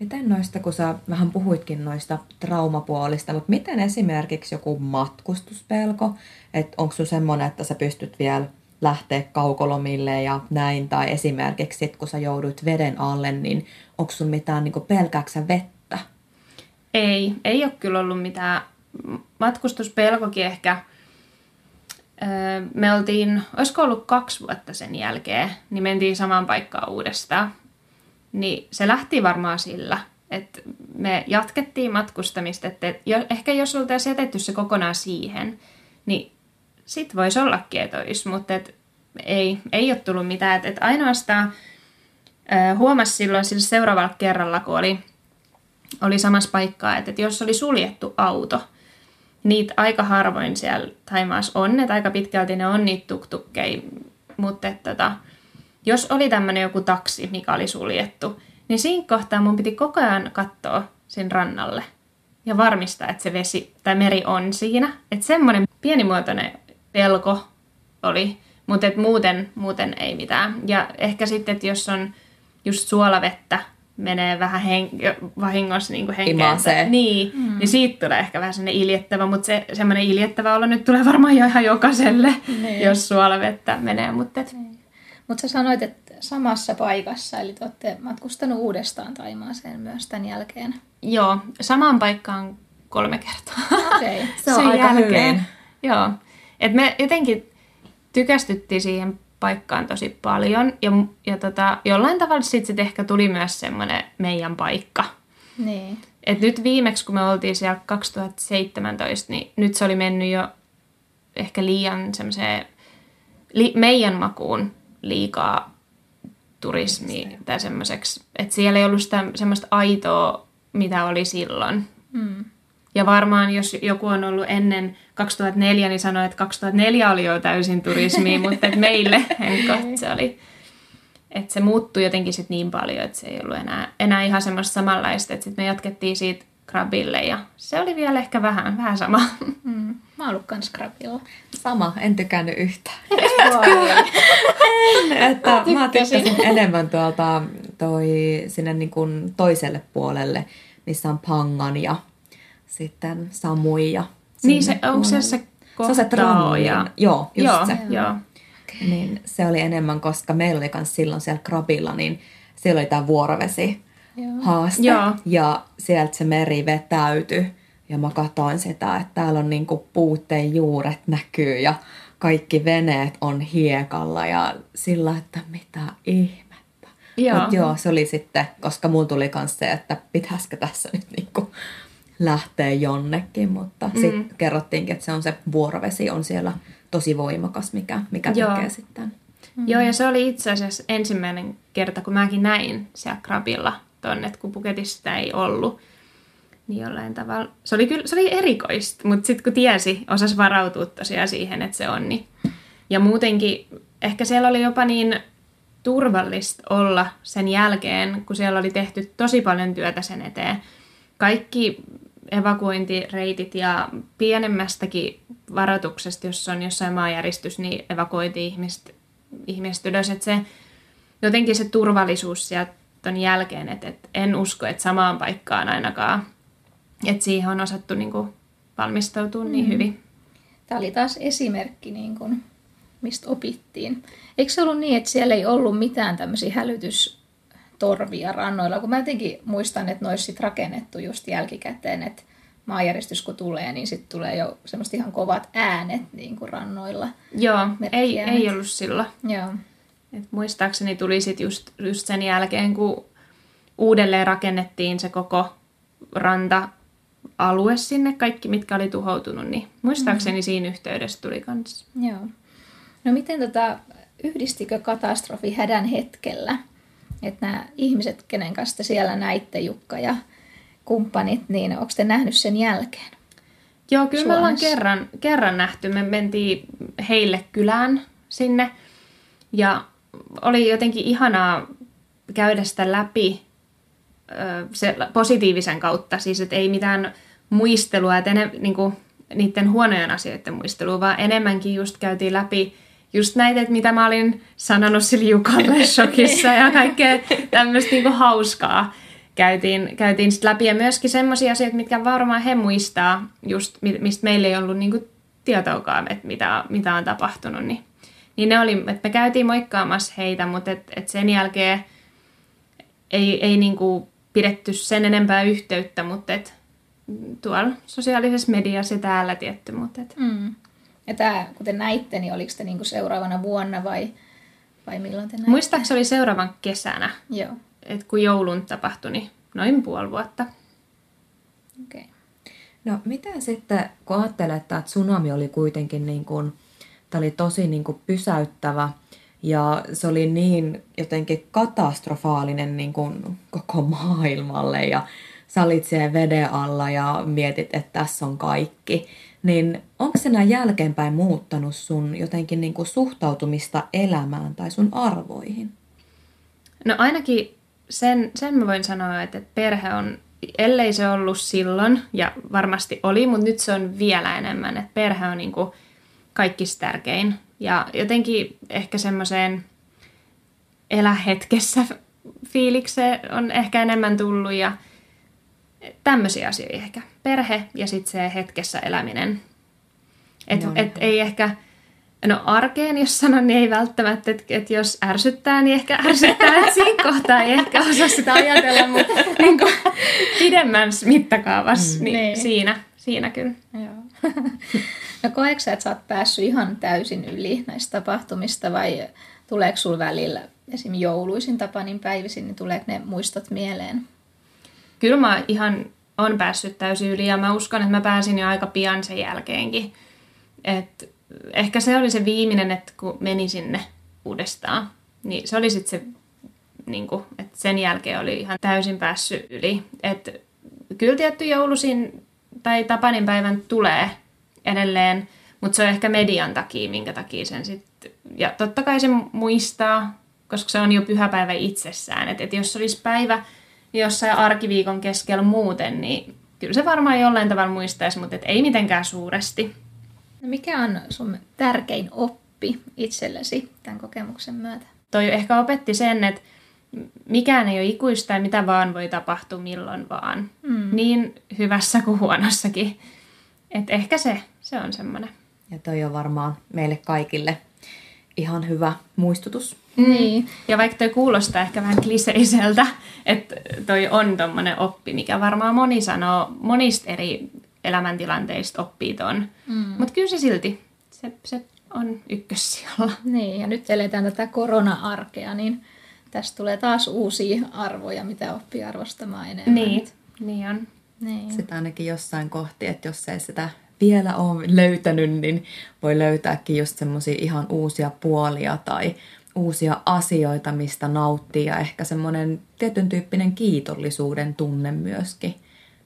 B: Miten noista, kun sä vähän puhuitkin noista traumapuolista, mutta miten esimerkiksi joku matkustuspelko, että onko sun semmoinen, että sä pystyt vielä lähteä kaukolomille ja näin, tai esimerkiksi sit, kun sä jouduit veden alle, niin onko sun mitään niin pelkääksä vettä?
C: Ei, ei ole kyllä ollut mitään. Matkustuspelkokin ehkä. Me oltiin, olisiko ollut kaksi vuotta sen jälkeen, niin mentiin samaan paikkaan uudestaan. Niin se lähti varmaan sillä, että me jatkettiin matkustamista, että ehkä jos oltaisiin jätetty se kokonaan siihen, niin sit voisi ollakin, että olisi, mutta et ei, ei ole tullut mitään. Et, et ainoastaan huomasi silloin sillä seuraavalla kerralla, kun oli, oli samassa paikkaa, että et jos oli suljettu auto, niitä aika harvoin siellä Taimaassa on, että aika pitkälti ne on niitä tuktukkeja mutta tota, jos oli tämmöinen joku taksi, mikä oli suljettu, niin siinä kohtaa mun piti koko ajan katsoa sen rannalle ja varmistaa, että se vesi tai meri on siinä. Että semmoinen pienimuotoinen pelko oli, mutta et muuten, muuten ei mitään. Ja ehkä sitten, että jos on just suolavettä, menee vähän hen- vahingossa niin henkeensä, niin, mm. niin siitä tulee ehkä vähän sellainen iljettävä, mutta se, semmoinen iljettävä olo nyt tulee varmaan jo ihan jokaiselle, niin. jos suolavettä menee. Mutta et... niin.
A: Mut sä sanoit, että samassa paikassa, eli te olette matkustanut uudestaan Taimaaseen myös tämän jälkeen.
C: Joo, samaan paikkaan kolme kertaa.
A: Okay.
B: Se on aika jälkeen. hyvin.
C: Joo, et me jotenkin tykästyttiin siihen paikkaan tosi paljon. Ja, ja tota, jollain tavalla sitten sit ehkä tuli myös semmoinen meidän paikka.
A: Niin.
C: Et nyt viimeksi, kun me oltiin siellä 2017, niin nyt se oli mennyt jo ehkä liian semmoiseen li, meidän makuun liikaa turismi tai semmoiseksi, että siellä ei ollut sitä semmoista aitoa, mitä oli silloin. Mm. Ja varmaan jos joku on ollut ennen 2004, niin sanoi, että 2004 oli jo täysin turismi, mutta että meille henkot se oli. Että se muuttui jotenkin sit niin paljon, että se ei ollut enää, enää ihan semmoista samanlaista. Että sitten me jatkettiin siitä krabille ja se oli vielä ehkä vähän, vähän sama.
A: Mm. Mä oon ollut kans krabilla.
B: Sama, en tykännyt yhtään. en, että mä, mä tykkäsin enemmän tuolta toi, sinne niin kuin toiselle puolelle, missä on Pangan ja sitten Samui ja
C: niin se, onko se se
B: kohtao? Ja... Joo, just
C: joo,
B: se.
C: Joo.
B: Okay. Niin se oli enemmän, koska meillä oli myös silloin siellä Krabilla, niin siellä oli tämä vuorovesi haaste. Joo. Ja sieltä se meri vetäytyi. Ja mä katsoin sitä, että täällä on niinku puutteen juuret näkyy ja kaikki veneet on hiekalla ja sillä, että mitä ihmettä. Joo. Mut joo, se oli sitten, koska mulla tuli myös se, että pitäisikö tässä nyt niinku lähteä jonnekin, mutta mm. sitten kerrottiinkin, että se on se vuorovesi on siellä tosi voimakas, mikä, mikä Joo. tekee sitten.
C: Mm. Joo, ja se oli itse asiassa ensimmäinen kerta, kun mäkin näin siellä krabilla tonne, että kun Puketissa sitä ei ollut. Niin jollain tavalla, se oli kyllä, se oli erikoista, mutta sitten kun tiesi, osasi varautua tosiaan siihen, että se on, niin. Ja muutenkin, ehkä siellä oli jopa niin turvallista olla sen jälkeen, kun siellä oli tehty tosi paljon työtä sen eteen. Kaikki evakuointireitit ja pienemmästäkin varoituksesta, jos on jossain maanjäristys, niin evakuoitiin ihmiset, ihmiset ylös. Että se, jotenkin se turvallisuus sieltä ton jälkeen, että, että en usko, että samaan paikkaan ainakaan, että siihen on osattu niin kuin, valmistautua niin mm. hyvin.
A: Tämä oli taas esimerkki, niin kuin, mistä opittiin. Eikö se ollut niin, että siellä ei ollut mitään tämmöisiä hälytys torvia rannoilla, kun mä jotenkin muistan, että ne olisi rakennettu just jälkikäteen, että maanjäristys kun tulee, niin sitten tulee jo semmoista ihan kovat äänet niin kuin rannoilla.
C: Joo, ei, ei ollut silloin.
A: Joo.
C: Et muistaakseni tuli sitten just, just sen jälkeen, kun uudelleen rakennettiin se koko ranta-alue sinne, kaikki mitkä oli tuhoutunut, niin muistaakseni mm-hmm. siinä yhteydessä tuli kanssa.
A: Joo. No miten tota, yhdistikö katastrofi hädän hetkellä että nämä ihmiset, kenen kanssa te siellä näitte, Jukka ja kumppanit, niin onko te nähnyt sen jälkeen?
C: Joo, kyllä Suomessa? me ollaan kerran, kerran nähty. Me mentiin heille kylään sinne ja oli jotenkin ihanaa käydä sitä läpi se positiivisen kautta, siis että ei mitään muistelua, että enem, niin kuin, niiden huonojen asioiden muistelua, vaan enemmänkin just käytiin läpi just näitä, että mitä mä olin sanonut sille Jukalle shokissa ja kaikkea tämmöistä niinku hauskaa käytiin, käytiin sit läpi. Ja myöskin semmoisia asioita, mitkä varmaan he muistaa, just mistä meillä ei ollut niinku tietoakaan, että mitä, mitä on tapahtunut. Niin, niin ne oli, että me käytiin moikkaamassa heitä, mutta et, et sen jälkeen ei, ei niinku pidetty sen enempää yhteyttä, mutta et tuolla sosiaalisessa mediassa täällä tietty. Mutta et.
A: Mm. Ja tämä, kun te näitte, niin oliko te niinku seuraavana vuonna vai, vai milloin te näitte?
C: Muistaakseni oli seuraavan kesänä.
A: Joo.
C: Et kun joulun tapahtui, niin noin puoli vuotta.
A: Okei. Okay.
B: No miten sitten, kun ajattelee, että tsunami oli kuitenkin niin kuin, tämä oli tosi niin kuin pysäyttävä ja se oli niin jotenkin katastrofaalinen niin kuin koko maailmalle ja sä olit siellä veden alla ja mietit, että tässä on kaikki niin onko se näin jälkeenpäin muuttanut sun jotenkin niin kuin suhtautumista elämään tai sun arvoihin?
C: No ainakin sen, sen mä voin sanoa, että perhe on, ellei se ollut silloin, ja varmasti oli, mutta nyt se on vielä enemmän, että perhe on niin kuin kaikista tärkein. Ja jotenkin ehkä semmoiseen elä hetkessä fiilikseen on ehkä enemmän tullut ja tämmöisiä asioita ehkä. Perhe ja sitten se hetkessä eläminen. Et, et ei ehkä, no arkeen jos sanon, niin ei välttämättä, että et jos ärsyttää, niin ehkä ärsyttää, että siinä kohtaa ei ehkä osaa sitä ajatella, mutta niin kuin, pidemmän mittakaavassa, mm. niin, niin siinä, siinä kyllä. Joo.
A: No koetko että sä oot päässyt ihan täysin yli näistä tapahtumista vai tuleeko sulla välillä esim. jouluisin tapanin päivisin, niin tuleeko ne muistot mieleen?
C: Kyllä mä ihan on päässyt täysin yli ja mä uskon, että mä pääsin jo aika pian sen jälkeenkin. Et ehkä se oli se viimeinen, että kun meni sinne uudestaan, niin se oli sitten se, niin kuin, että sen jälkeen oli ihan täysin päässyt yli. Et kyllä tietty joulusin tai Tapanin päivän tulee edelleen, mutta se on ehkä median takia, minkä takia sen sitten... Ja totta kai se muistaa, koska se on jo pyhäpäivä itsessään. Että et jos olisi päivä jossain arkiviikon keskellä muuten, niin kyllä se varmaan jollain tavalla muistaisi, mutta et ei mitenkään suuresti.
A: No mikä on sun tärkein oppi itsellesi tämän kokemuksen myötä?
C: Toi ehkä opetti sen, että mikään ei ole ikuista ja mitä vaan voi tapahtua milloin vaan. Mm. Niin hyvässä kuin huonossakin. Et ehkä se, se on semmoinen.
B: Ja toi on varmaan meille kaikille ihan hyvä muistutus.
C: Niin, ja vaikka toi kuulostaa ehkä vähän kliseiseltä, että toi on tommonen oppi, mikä varmaan moni sanoo monista eri elämäntilanteista oppii ton. Mm. Mutta kyllä se silti, se, se on ykkössijalla.
A: Niin, ja nyt eletään tätä korona-arkea, niin tästä tulee taas uusia arvoja, mitä oppii arvostamaan enemmän.
C: Niin, niin on.
B: Niin. Sitä ainakin jossain kohti, että jos ei sitä vielä ole löytänyt, niin voi löytääkin just semmoisia ihan uusia puolia tai uusia asioita, mistä nauttii ja ehkä semmoinen tietyn tyyppinen kiitollisuuden tunne myöskin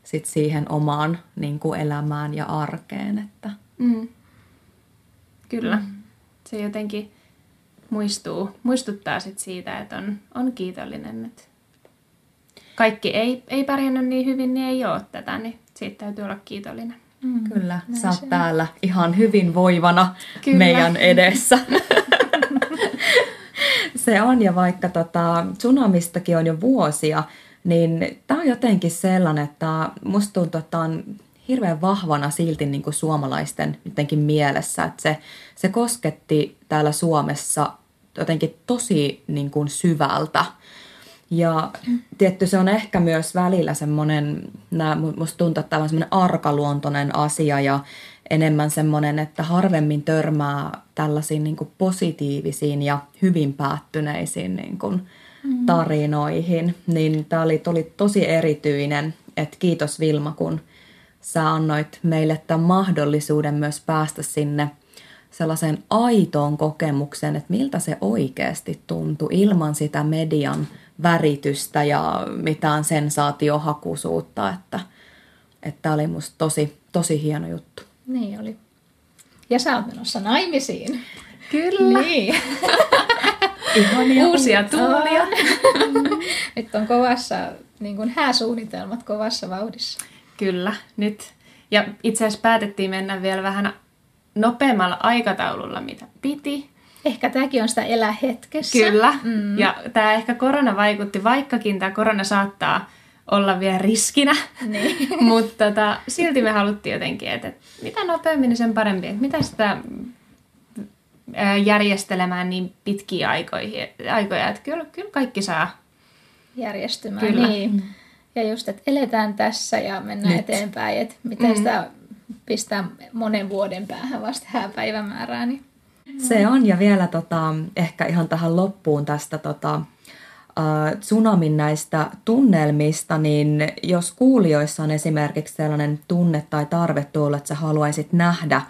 B: sit siihen omaan niin kuin elämään ja arkeen. Että. Mm.
C: Kyllä. Se jotenkin muistuu, muistuttaa sit siitä, että on, on kiitollinen. Että kaikki ei, ei pärjännyt niin hyvin, niin ei ole tätä, niin siitä täytyy olla kiitollinen.
B: Mm, Kyllä, sä oot täällä ihan hyvin voivana Kyllä. meidän edessä. se on, ja vaikka tota, tsunamistakin on jo vuosia, niin tämä on jotenkin sellainen, että musta tuntuu, että on hirveän vahvana silti niin kuin suomalaisten jotenkin mielessä, että se, se kosketti täällä Suomessa jotenkin tosi niin kuin syvältä. Ja tietty se on ehkä myös välillä semmoinen, musta tuntuu, että tämä on semmoinen arkaluontoinen asia ja enemmän semmoinen, että harvemmin törmää tällaisiin niin kuin positiivisiin ja hyvin päättyneisiin niin kuin mm. tarinoihin. Niin tämä oli, oli tosi erityinen, että kiitos Vilma, kun sä annoit meille tämän mahdollisuuden myös päästä sinne sellaiseen aitoon kokemukseen, että miltä se oikeasti tuntui ilman sitä median väritystä ja mitään sensaatiohakuisuutta, että että oli musta tosi, tosi hieno juttu.
A: Niin oli. Ja sä oot menossa naimisiin.
C: Kyllä.
A: Niin.
C: Ihania uusia tuolia.
A: nyt on kovassa, niin kuin hääsuunnitelmat kovassa vauhdissa.
C: Kyllä, nyt. Ja itse asiassa päätettiin mennä vielä vähän nopeammalla aikataululla, mitä piti.
A: Ehkä tämäkin on sitä elää hetkessä.
C: Kyllä. Mm. Ja tämä ehkä korona vaikutti, vaikkakin tämä korona saattaa olla vielä riskinä. Niin. Mutta tota, silti me haluttiin jotenkin, että, että mitä nopeammin, niin sen parempi. Että mitä sitä järjestelemään niin pitkiä aikoja, aikoja että kyllä, kyllä kaikki saa
A: järjestymään. Kyllä. Niin. Ja just, että eletään tässä ja mennään Nyt. eteenpäin, että miten mm. sitä pistää monen vuoden päähän vasta hääpäivämäärää. Niin.
B: Se on, ja vielä tota, ehkä ihan tähän loppuun tästä tota, äh, tsunamin näistä tunnelmista, niin jos kuulijoissa on esimerkiksi sellainen tunne tai tarve tuolla, että sä haluaisit nähdä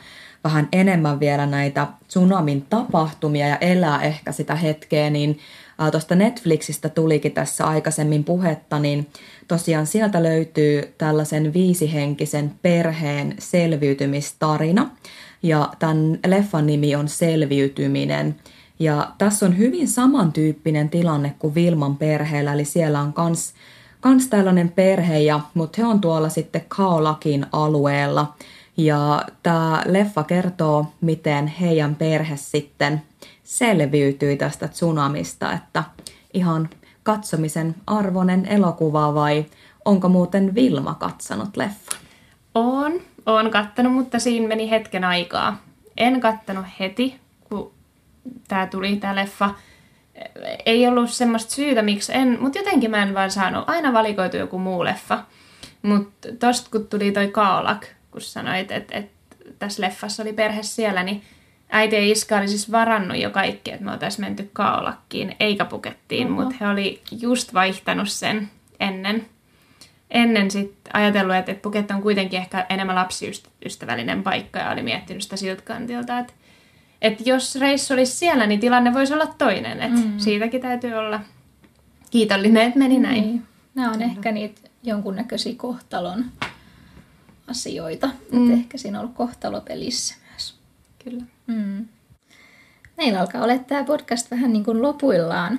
B: vähän enemmän vielä näitä tsunamin tapahtumia ja elää ehkä sitä hetkeä, niin tuosta Netflixistä tulikin tässä aikaisemmin puhetta, niin tosiaan sieltä löytyy tällaisen viisihenkisen perheen selviytymistarina. Ja tämän leffan nimi on Selviytyminen. Ja tässä on hyvin samantyyppinen tilanne kuin Vilman perheellä, eli siellä on kans, kans tällainen perhe, ja, mutta he on tuolla sitten Kaolakin alueella. Ja tämä leffa kertoo, miten heidän perhe sitten selviytyi tästä tsunamista, että ihan katsomisen arvoinen elokuva vai onko muuten Vilma katsonut leffa?
C: On, on kattanut, mutta siinä meni hetken aikaa. En kattanut heti, tämä tuli, tämä leffa. Ei ollut semmoista syytä, miksi en, mutta jotenkin mä en vaan saanut. Aina valikoitu joku muu leffa. Mutta tosta kun tuli toi Kaolak, kun sanoit, että et, tässä leffassa oli perhe siellä, niin äiti ja iska oli siis varannut jo kaikki, että me oltaisiin menty kaolakkiin, eikä pukettiin, mutta he oli just vaihtanut sen ennen, ennen sitten ajatellut, että, että Puket on kuitenkin ehkä enemmän lapsiystävällinen paikka ja oli miettinyt sitä siltä kantilta, että, että jos reissu olisi siellä, niin tilanne voisi olla toinen. Että mm. Siitäkin täytyy olla kiitollinen, että meni näin. Niin.
A: Nämä on ehkä niitä jonkunnäköisiä kohtalon asioita. Mm. Että ehkä siinä on ollut kohtalopelissä myös.
C: Kyllä.
A: Mm. Meillä alkaa olla tämä podcast vähän niin kuin lopuillaan.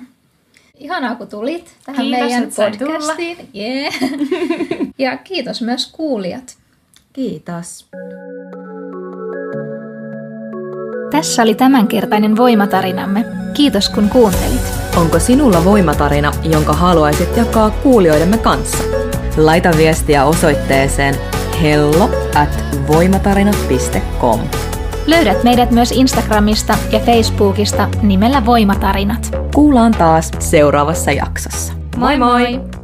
A: Ihanaa, kun tulit tähän
C: kiitos,
A: meidän podcastiin. Yeah. ja kiitos myös kuulijat.
B: Kiitos.
A: Tässä oli tämänkertainen voimatarinamme. Kiitos kun kuuntelit.
B: Onko sinulla voimatarina, jonka haluaisit jakaa kuulijoidemme kanssa? Laita viestiä osoitteeseen hello at voimatarinat.com.
A: Löydät meidät myös Instagramista ja Facebookista nimellä Voimatarinat.
B: Kuullaan taas seuraavassa jaksossa.
A: Moi moi! moi.